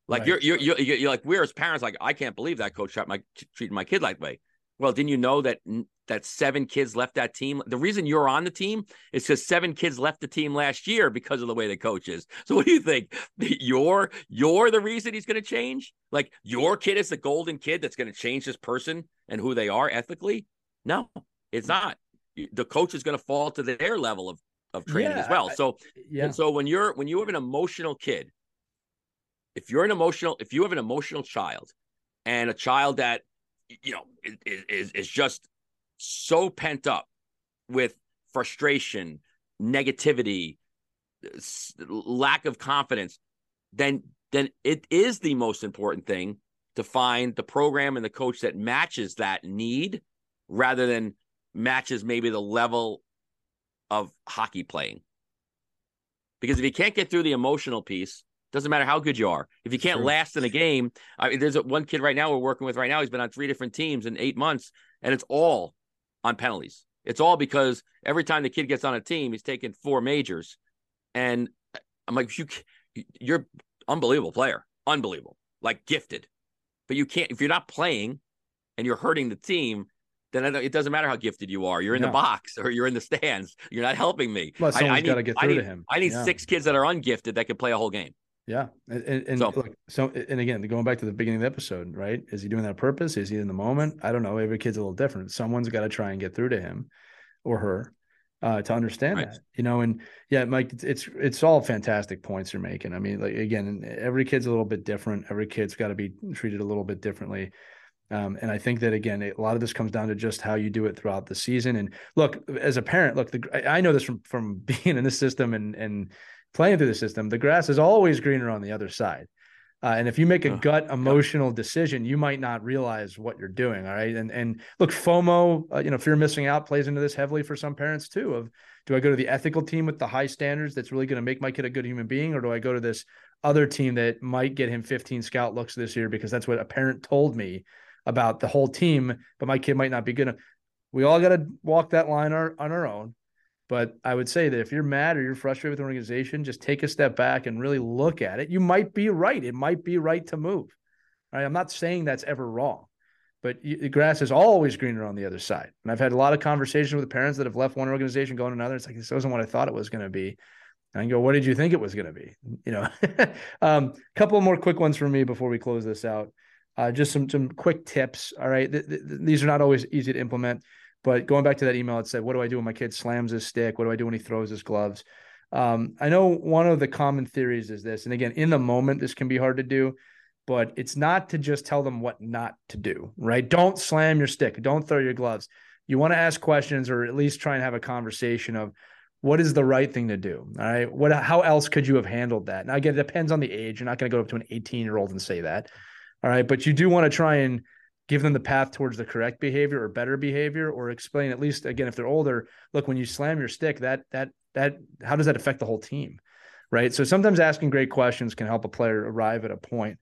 Like right. you're, you're, you're you're like we're as parents like i can't believe that coach shot my treating my kid like way. Well didn't you know that that seven kids left that team. The reason you're on the team is because seven kids left the team last year because of the way the coach is. So what do you think? You're you're the reason he's going to change? Like your kid is the golden kid that's going to change this person and who they are ethically? No, it's not. The coach is going to fall to their level of of training yeah, as well. So yeah. so when you're when you have an emotional kid, if you're an emotional if you have an emotional child and a child that you know is is just so pent up with frustration, negativity, lack of confidence, then then it is the most important thing to find the program and the coach that matches that need rather than matches maybe the level of hockey playing. Because if you can't get through the emotional piece, doesn't matter how good you are. If you can't last in a game, I mean, there's a, one kid right now we're working with right now. He's been on three different teams in eight months, and it's all on penalties. It's all because every time the kid gets on a team, he's taking four majors, and I'm like, you, you're unbelievable player, unbelievable, like gifted, but you can't if you're not playing, and you're hurting the team. Then it doesn't matter how gifted you are. You're in the box or you're in the stands. You're not helping me. Well, someone's got to get through I need, to him. I need yeah. six kids that are ungifted that can play a whole game. Yeah, and, and so, look, so and again, going back to the beginning of the episode, right? Is he doing that on purpose? Is he in the moment? I don't know. Every kid's a little different. Someone's got to try and get through to him or her uh, to understand right. that, you know. And yeah, Mike, it's, it's it's all fantastic points you're making. I mean, like again, every kid's a little bit different. Every kid's got to be treated a little bit differently. Um, and I think that again, a lot of this comes down to just how you do it throughout the season. And look, as a parent, look, the, I know this from from being in the system and and playing through the system, the grass is always greener on the other side. Uh, and if you make a gut emotional decision, you might not realize what you're doing. All right. And and look, FOMO, uh, you know, fear of missing out plays into this heavily for some parents too. Of do I go to the ethical team with the high standards that's really going to make my kid a good human being, or do I go to this other team that might get him 15 scout looks this year because that's what a parent told me about the whole team, but my kid might not be good. We all got to walk that line our, on our own. But I would say that if you're mad or you're frustrated with an organization, just take a step back and really look at it. You might be right. It might be right to move. Right? I'm not saying that's ever wrong, but the grass is always greener on the other side. And I've had a lot of conversations with parents that have left one organization going to another. It's like this wasn't what I thought it was going to be. And I go, what did you think it was going to be? You know, a um, couple more quick ones for me before we close this out. Uh, just some some quick tips. All right, th- th- these are not always easy to implement. But going back to that email, it said, "What do I do when my kid slams his stick? What do I do when he throws his gloves?" Um, I know one of the common theories is this, and again, in the moment, this can be hard to do, but it's not to just tell them what not to do. Right? Don't slam your stick. Don't throw your gloves. You want to ask questions, or at least try and have a conversation of what is the right thing to do. All right. What? How else could you have handled that? Now, again, it depends on the age. You're not going to go up to an 18 year old and say that. All right, but you do want to try and give them the path towards the correct behavior or better behavior or explain at least again if they're older look when you slam your stick that that that how does that affect the whole team right? So sometimes asking great questions can help a player arrive at a point.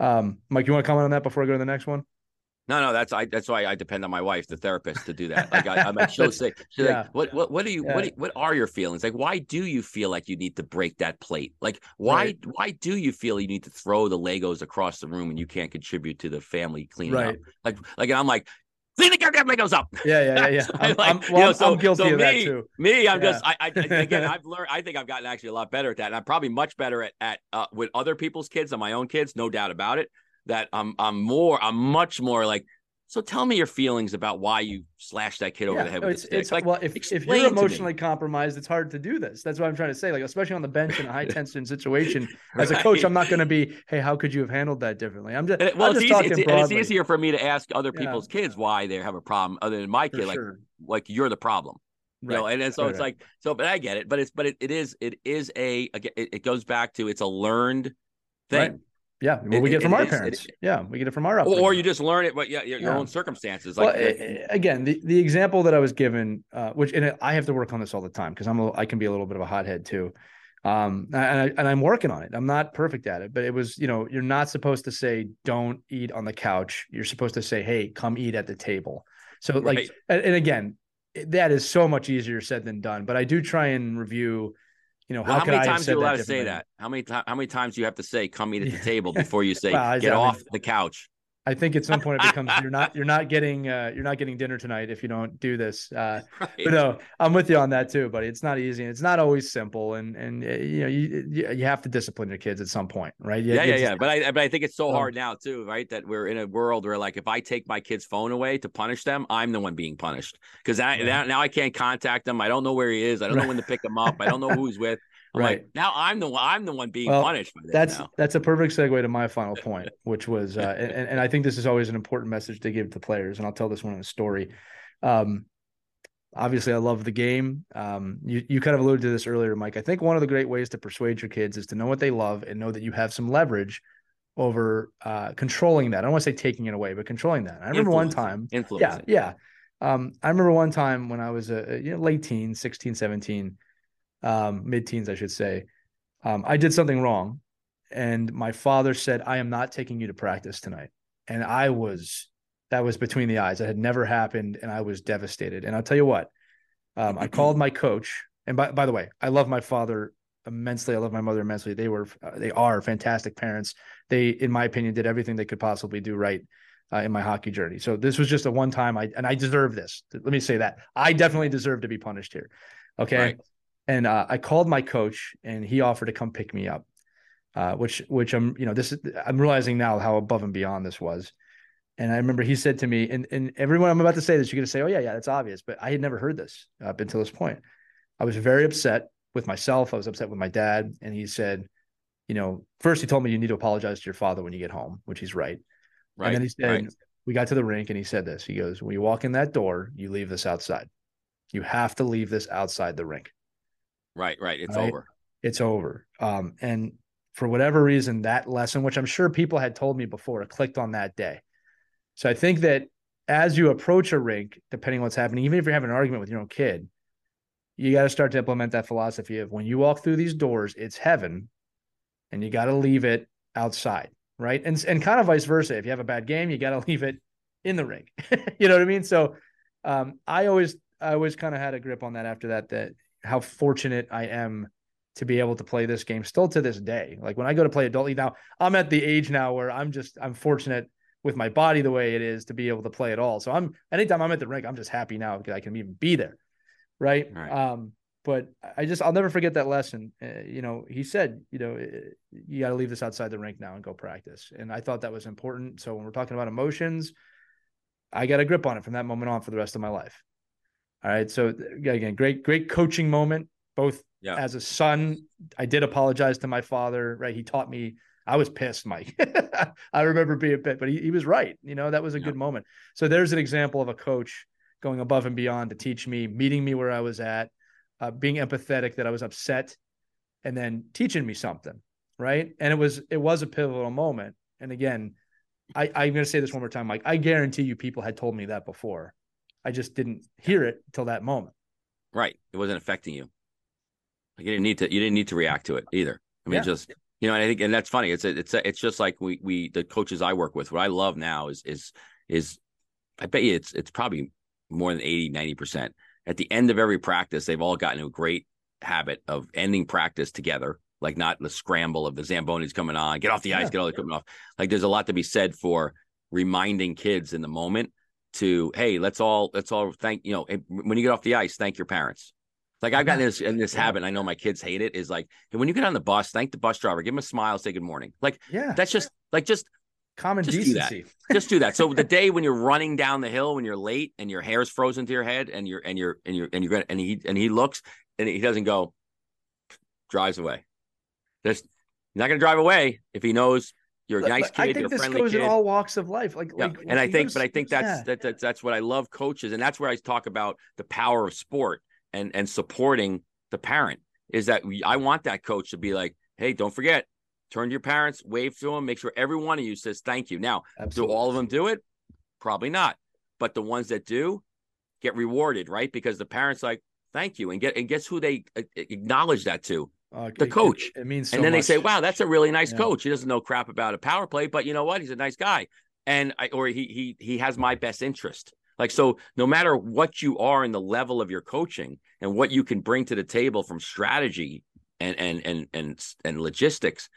Um, mike you want to comment on that before i go to the next one no, no, that's I. That's why I depend on my wife, the therapist, to do that. Like I, am like, she'll say, she's yeah. like, "What, what, what do you, yeah. what, what are your feelings? Like, why do you feel like you need to break that plate? Like, why, right. why do you feel you need to throw the Legos across the room and you can't contribute to the family cleaning right. up? Like, like, and I'm like, clean the goddamn Legos up. Yeah, yeah, yeah, yeah. I'm, like, I'm, well, you know, so, I'm guilty so of me, that too. Me, I'm yeah. just, I, I, again, I've learned. I think I've gotten actually a lot better at that, and I'm probably much better at at uh, with other people's kids than my own kids, no doubt about it. That I'm, I'm more, I'm much more like so tell me your feelings about why you slashed that kid over the head with it's, the stick. It's like, well, if, if you're emotionally compromised, it's hard to do this. That's what I'm trying to say. Like, especially on the bench in a high tension situation. As a coach, I'm not going to be, hey, how could you have handled that differently? I'm just, well, I'm it's, just easy, it's, it's, easier for me to ask other people's yeah. kids why they have a problem, other than my kid. like, like you're the problem. Right. You know, and, and so right, it's right. like so, but I get it. But it's but it, it is it is a it, it goes back to it's a learned thing. Yeah, well, we get it, from it, our parents. It, yeah, we get it from our upbringing. Or you just learn it, but yeah, your, yeah. own circumstances. Like, well, again, the, the example that I was given, uh, which and I have to work on this all the time because I'm a, I can be a little bit of a hothead too, um, and I, and I'm working on it. I'm not perfect at it, but it was you know you're not supposed to say don't eat on the couch. You're supposed to say hey, come eat at the table. So like, right. and, and again, that is so much easier said than done. But I do try and review you know, well, how, many times do you allowed to say that? How many times? how many times do you have to say "come eat at the table" before you say well, "get off the couch"? I think at some point it becomes you're not you're not getting uh, you're not getting dinner tonight if you don't do this. Uh, right. But no, I'm with you on that too, buddy. It's not easy and it's not always simple, and and uh, you know you you have to discipline your kids at some point, right? You, yeah, yeah, yeah. But I but I think it's so um, hard now too, right? That we're in a world where like if I take my kid's phone away to punish them, I'm the one being punished because yeah. now, now I can't contact them. I don't know where he is. I don't know when to pick him up. I don't know who he's with. I'm right like, now, I'm the one. I'm the one being well, punished. that's now. that's that's a perfect segue to my final point, which was, uh, and, and I think this is always an important message to give to players, and I'll tell this one in a story. Um, obviously, I love the game. Um, you you kind of alluded to this earlier, Mike. I think one of the great ways to persuade your kids is to know what they love and know that you have some leverage over uh, controlling that. I don't want to say taking it away, but controlling that. I remember one time, Influence. yeah, yeah. Um, I remember one time when I was a, you know, late teen, 16, 17 um, mid teens, I should say. Um, I did something wrong. And my father said, I am not taking you to practice tonight. And I was, that was between the eyes. That had never happened. And I was devastated. And I'll tell you what, um, I called my coach. And by, by the way, I love my father immensely. I love my mother immensely. They were, uh, they are fantastic parents. They, in my opinion, did everything they could possibly do right uh, in my hockey journey. So this was just a one time. I and I deserve this. Let me say that I definitely deserve to be punished here. Okay. Right and uh, I called my coach, and he offered to come pick me up. Uh, which which I'm you know this is I'm realizing now how above and beyond this was. And I remember he said to me, and, and everyone I'm about to say this, you're going to say, oh, yeah, yeah, that's obvious. But I had never heard this up until this point. I was very upset with myself. I was upset with my dad. And he said, you know, first he told me you need to apologize to your father when you get home, which he's right. Right. And then he said, right. we got to the rink and he said this. He goes, when you walk in that door, you leave this outside. You have to leave this outside the rink. Right, right. It's right? over. It's over. Um, and for whatever reason, that lesson, which I'm sure people had told me before, clicked on that day. So I think that as you approach a rink, depending on what's happening, even if you're having an argument with your own kid, you got to start to implement that philosophy of when you walk through these doors, it's heaven, and you got to leave it outside, right? And and kind of vice versa. If you have a bad game, you got to leave it in the rink. you know what I mean? So um, I always I always kind of had a grip on that after that that how fortunate I am to be able to play this game still to this day. Like when I go to play adult league now, I'm at the age now where I'm just I'm fortunate with my body the way it is to be able to play at all. So I'm anytime I'm at the rink, I'm just happy now because I can even be there. Right. right. Um, but I just I'll never forget that lesson. Uh, you know, he said, you know, you got to leave this outside the rink now and go practice. And I thought that was important. So when we're talking about emotions, I got a grip on it from that moment on for the rest of my life. All right. So again, great, great coaching moment. Both yeah. as a son, I did apologize to my father. Right. He taught me. I was pissed, Mike. I remember being bit, but he, he was right. You know, that was a yeah. good moment. So there's an example of a coach going above and beyond to teach me, meeting me where I was at, uh, being empathetic that I was upset, and then teaching me something. Right. And it was it was a pivotal moment. And again, I, I'm going to say this one more time, Mike. I guarantee you, people had told me that before I just didn't hear it till that moment. Right. It wasn't affecting you. Like you didn't need to. You didn't need to react to it either. I mean, yeah. just you know, and I think, and that's funny. It's a, it's a, it's just like we we the coaches I work with. What I love now is is is I bet you it's it's probably more than 80, 90 percent. At the end of every practice, they've all gotten a great habit of ending practice together, like not the scramble of the Zambonis coming on, get off the ice, yeah. get all the equipment off. Like there's a lot to be said for reminding kids in the moment to hey let's all let's all thank you know when you get off the ice thank your parents like I've gotten mm-hmm. this in this habit. I know my kids hate it. Is like when you get on the bus, thank the bus driver, give him a smile, say good morning. Like yeah, that's just like just common just decency. Do that. just do that. So the day when you're running down the hill, when you're late and your hair's frozen to your head, and you're and you're and you're and you're and he and he looks and he doesn't go, drives away. There's he's not going to drive away if he knows you're a nice kid. I think this goes kid. in all walks of life. Like, yeah. like and I think, but I think that's, yeah. that, that's that's what I love coaches, and that's where I talk about the power of sport and and supporting the parent. Is that we, I want that coach to be like, hey, don't forget, turn to your parents, wave to them, make sure every one of you says thank you. Now, Absolutely. do all of them do it? Probably not, but the ones that do get rewarded, right? Because the parents like thank you, and get and guess who they uh, acknowledge that to uh, the coach. It, it means, so and then much. they say, "Wow, that's a really nice yeah. coach. He doesn't know crap about a power play, but you know what? He's a nice guy." And I, or he he he has my best interest. Like so, no matter what you are in the level of your coaching and what you can bring to the table from strategy and and and and and logistics,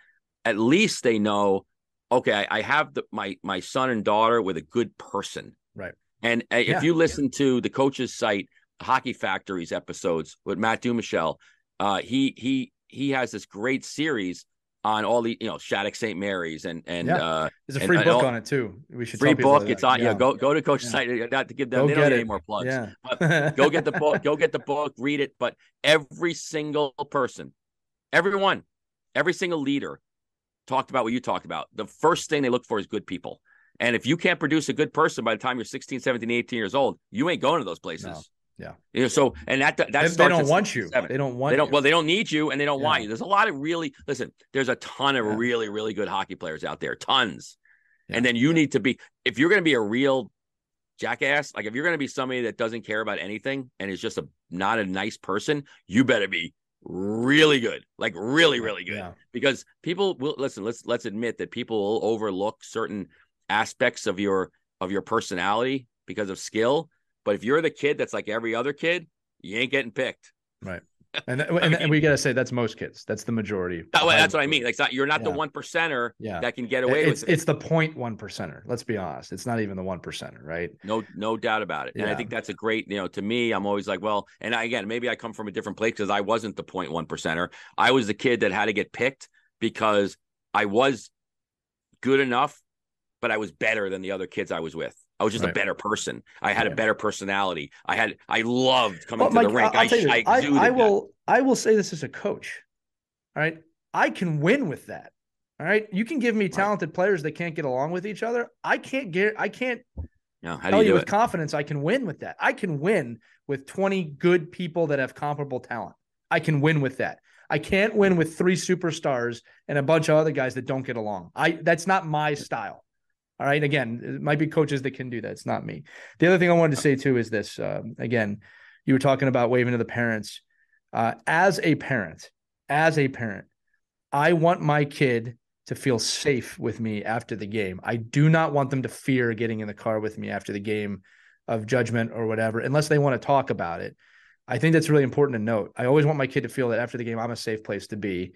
at least they know okay, I, I have the, my my son and daughter with a good person, right? And uh, if you listen to the coach's site, Hockey Factories episodes with Matt Dumichel, uh, he he he has this great series on all the you know Shattuck St. Mary's and and Yeah. uh, There's a free and book all- on it too. We should free book. It's on. Yeah, go go to coach's Yeah. site. Not to give them. Go they don't get need any more plugs. Yeah. but go get the book go get the book read it but every single person everyone every single leader talked about what you talked about the first thing they look for is good people and if you can't produce a good person by the time you're 16 17 18 years old you ain't going to those places. Yeah. you know, so and that that They, they don't want you. They don't want. they don't you. well they don't need you and they don't want you there's a lot of really listen there's a ton of Yeah. really really good hockey players out there tons Yeah. and then you need to be if you're going to be a real jackass like if you're going to be somebody that doesn't care about anything and is just a not a nice person you better be really good like really really good Yeah. because people will listen let's let's admit that people will overlook certain aspects of your of your personality because of skill but if you're the kid that's like every other kid you ain't getting picked And, and, and we got to say that's most kids. That's the majority. That- that's what i mean like not, you're not the one percenter Yeah. that can get away It's with it it's the point one percenter. Let's be honest. It's not even the one percenter, right? No, no doubt about it. And I think that's a great, you know, to me, I'm always like, well, and I, again, maybe I come from a different place because I wasn't the point one percenter. I was the kid that had to get picked because I was good enough, but I was better than the other kids I was with. I was just a better person. I had Yeah. a better personality. I had, I loved coming Well, to Mike, the rink. I'll I, tell I this. I, exuded I that. will. I will say this as a coach. All right, I can win with that. All right, you can give me talented players that can't get along with each other. I can't get. I can't No, how do tell you you with it? confidence I can win with that. I can win with 20 good people that have comparable talent. I can win with that. I can't win with three superstars and a bunch of other guys that don't get along. I that's not my style. All right. Again, it might be coaches that can do that. It's not me. The other thing I wanted to say too is this. Um, again, you were talking about waving to the parents. Uh, as a parent, as a parent, I want my kid to feel safe with me after the game. I do not want them to fear getting in the car with me after the game of judgment or whatever, unless they want to talk about it. I think that's really important to note. I always want my kid to feel that after the game, I'm a safe place to be.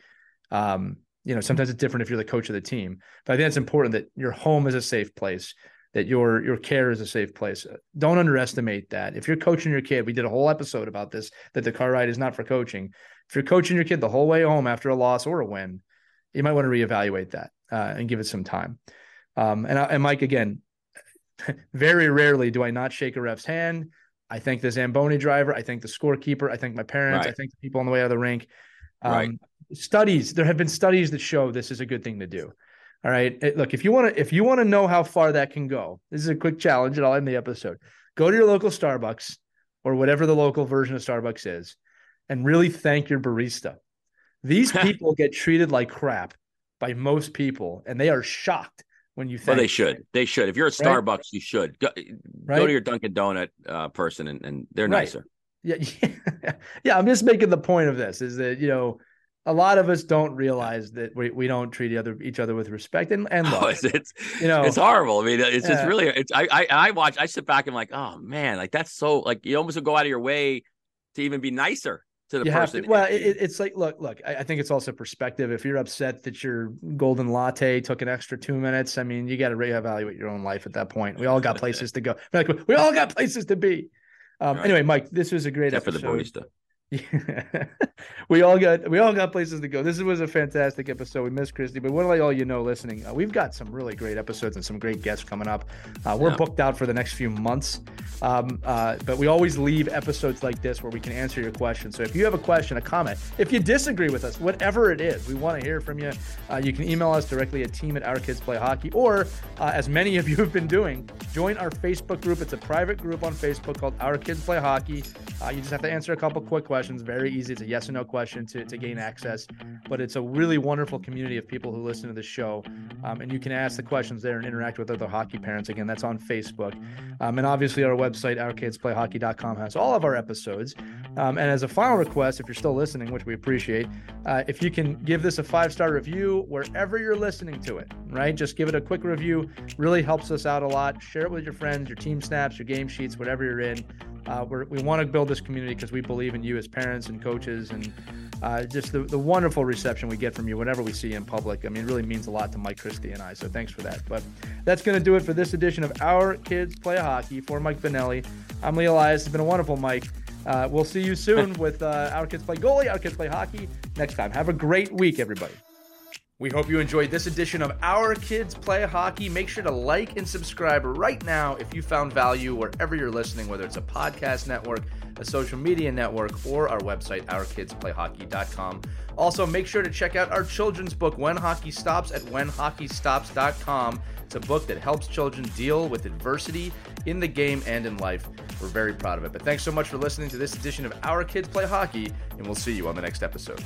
Um, you know, sometimes it's different if you're the coach of the team, but I think it's important that your home is a safe place, that your your care is a safe place. Don't underestimate that. If you're coaching your kid, we did a whole episode about this that the car ride is not for coaching. If you're coaching your kid the whole way home after a loss or a win, you might want to reevaluate that uh, and give it some time. Um, and I, and Mike, again, very rarely do I not shake a ref's hand. I thank the Zamboni driver. I thank the scorekeeper. I thank my parents. I thank the people on the way out of the rink. Um, Right. Studies. There have been studies that show this is a good thing to do. All right. It- look, if you want to, if you want to know how far that can go, this is a quick challenge, and I'll end the episode. Go to your local Starbucks or whatever the local version of Starbucks is, and really thank your barista. These people get treated like crap by most people, and they are shocked when you Well, they should. They should. If you're at Right? Starbucks, you should go, Right? go to your Dunkin' Donut uh, person, and, and they're Right. nicer. Yeah, yeah, yeah. I'm just making the point of this is that you know a lot of us don't realize that we, we don't treat other each other with respect and and Oh, love. it's, it's you know, it's horrible. I mean, it's just really. It's I, I I watch. I sit back and I'm like, oh man, like that's so like you almost go out of your way to even be nicer to the you person. to. Well, it, it's like look, look. I, I think it's also perspective. If you're upset that your golden latte took an extra two minutes, I mean, you got to reevaluate your own life at that point. We all got places to go. Like we all got places to be. Um, Right. Anyway, Mike, this was a great except for the barista. Yeah. we all got we all got places to go. This was a fantastic episode. We missed Christie, but what do all you know listening? Uh, we've got some really great episodes and some great guests coming up. Uh, we're Yeah. booked out for the next few months, um, uh, but we always leave episodes like this where we can answer your questions. So if you have a question, a comment, if you disagree with us, whatever it is, we want to hear from you. Uh, you can email us directly at team at our kids play hockey, or uh, as many of you have been doing, join our Facebook group. It's a private group on Facebook called Our Kids Play Hockey. Uh, you just have to answer a couple quick questions. Very easy. It's a yes or no question to, to gain access. But it's a really wonderful community of people who listen to the show. Um, and you can ask the questions there and interact with other hockey parents. Again, that's on Facebook. Um, and obviously, our website, ourkidsplayhockey.com, has all of our episodes. Um, and as a final request, if you're still listening, which we appreciate, uh, if you can give this a five star review wherever you're listening to it, right? Just give it a quick review. Really helps us out a lot. Share it with your friends, your team snaps, your game sheets, whatever you're in. Uh, we want to build this community because we believe in you as parents and coaches and uh, just the, the wonderful reception we get from you whenever we see you in public. I mean, it really means a lot to Mike Christie and I. So thanks for that. But that's going to do it for this edition of Our Kids Play Hockey. For Mike Benelli, I'm Lee Elias. It's been a wonderful, Mike. Uh, we'll see you soon with uh, Our Kids Play Goalie, Our Kids Play Hockey next time. Have a great week, everybody. We hope you enjoyed this edition of Our Kids Play Hockey. Make sure to like and subscribe right now if you found value wherever you're listening, whether it's a podcast network, a social media network, or our website, ourkidsplayhockey.com. Also, make sure to check out our children's book, When Hockey Stops, at whenhockeystops.com. It's a book that helps children deal with adversity in the game and in life. We're very proud of it. But thanks so much for listening to this edition of Our Kids Play Hockey, and we'll see you on the next episode.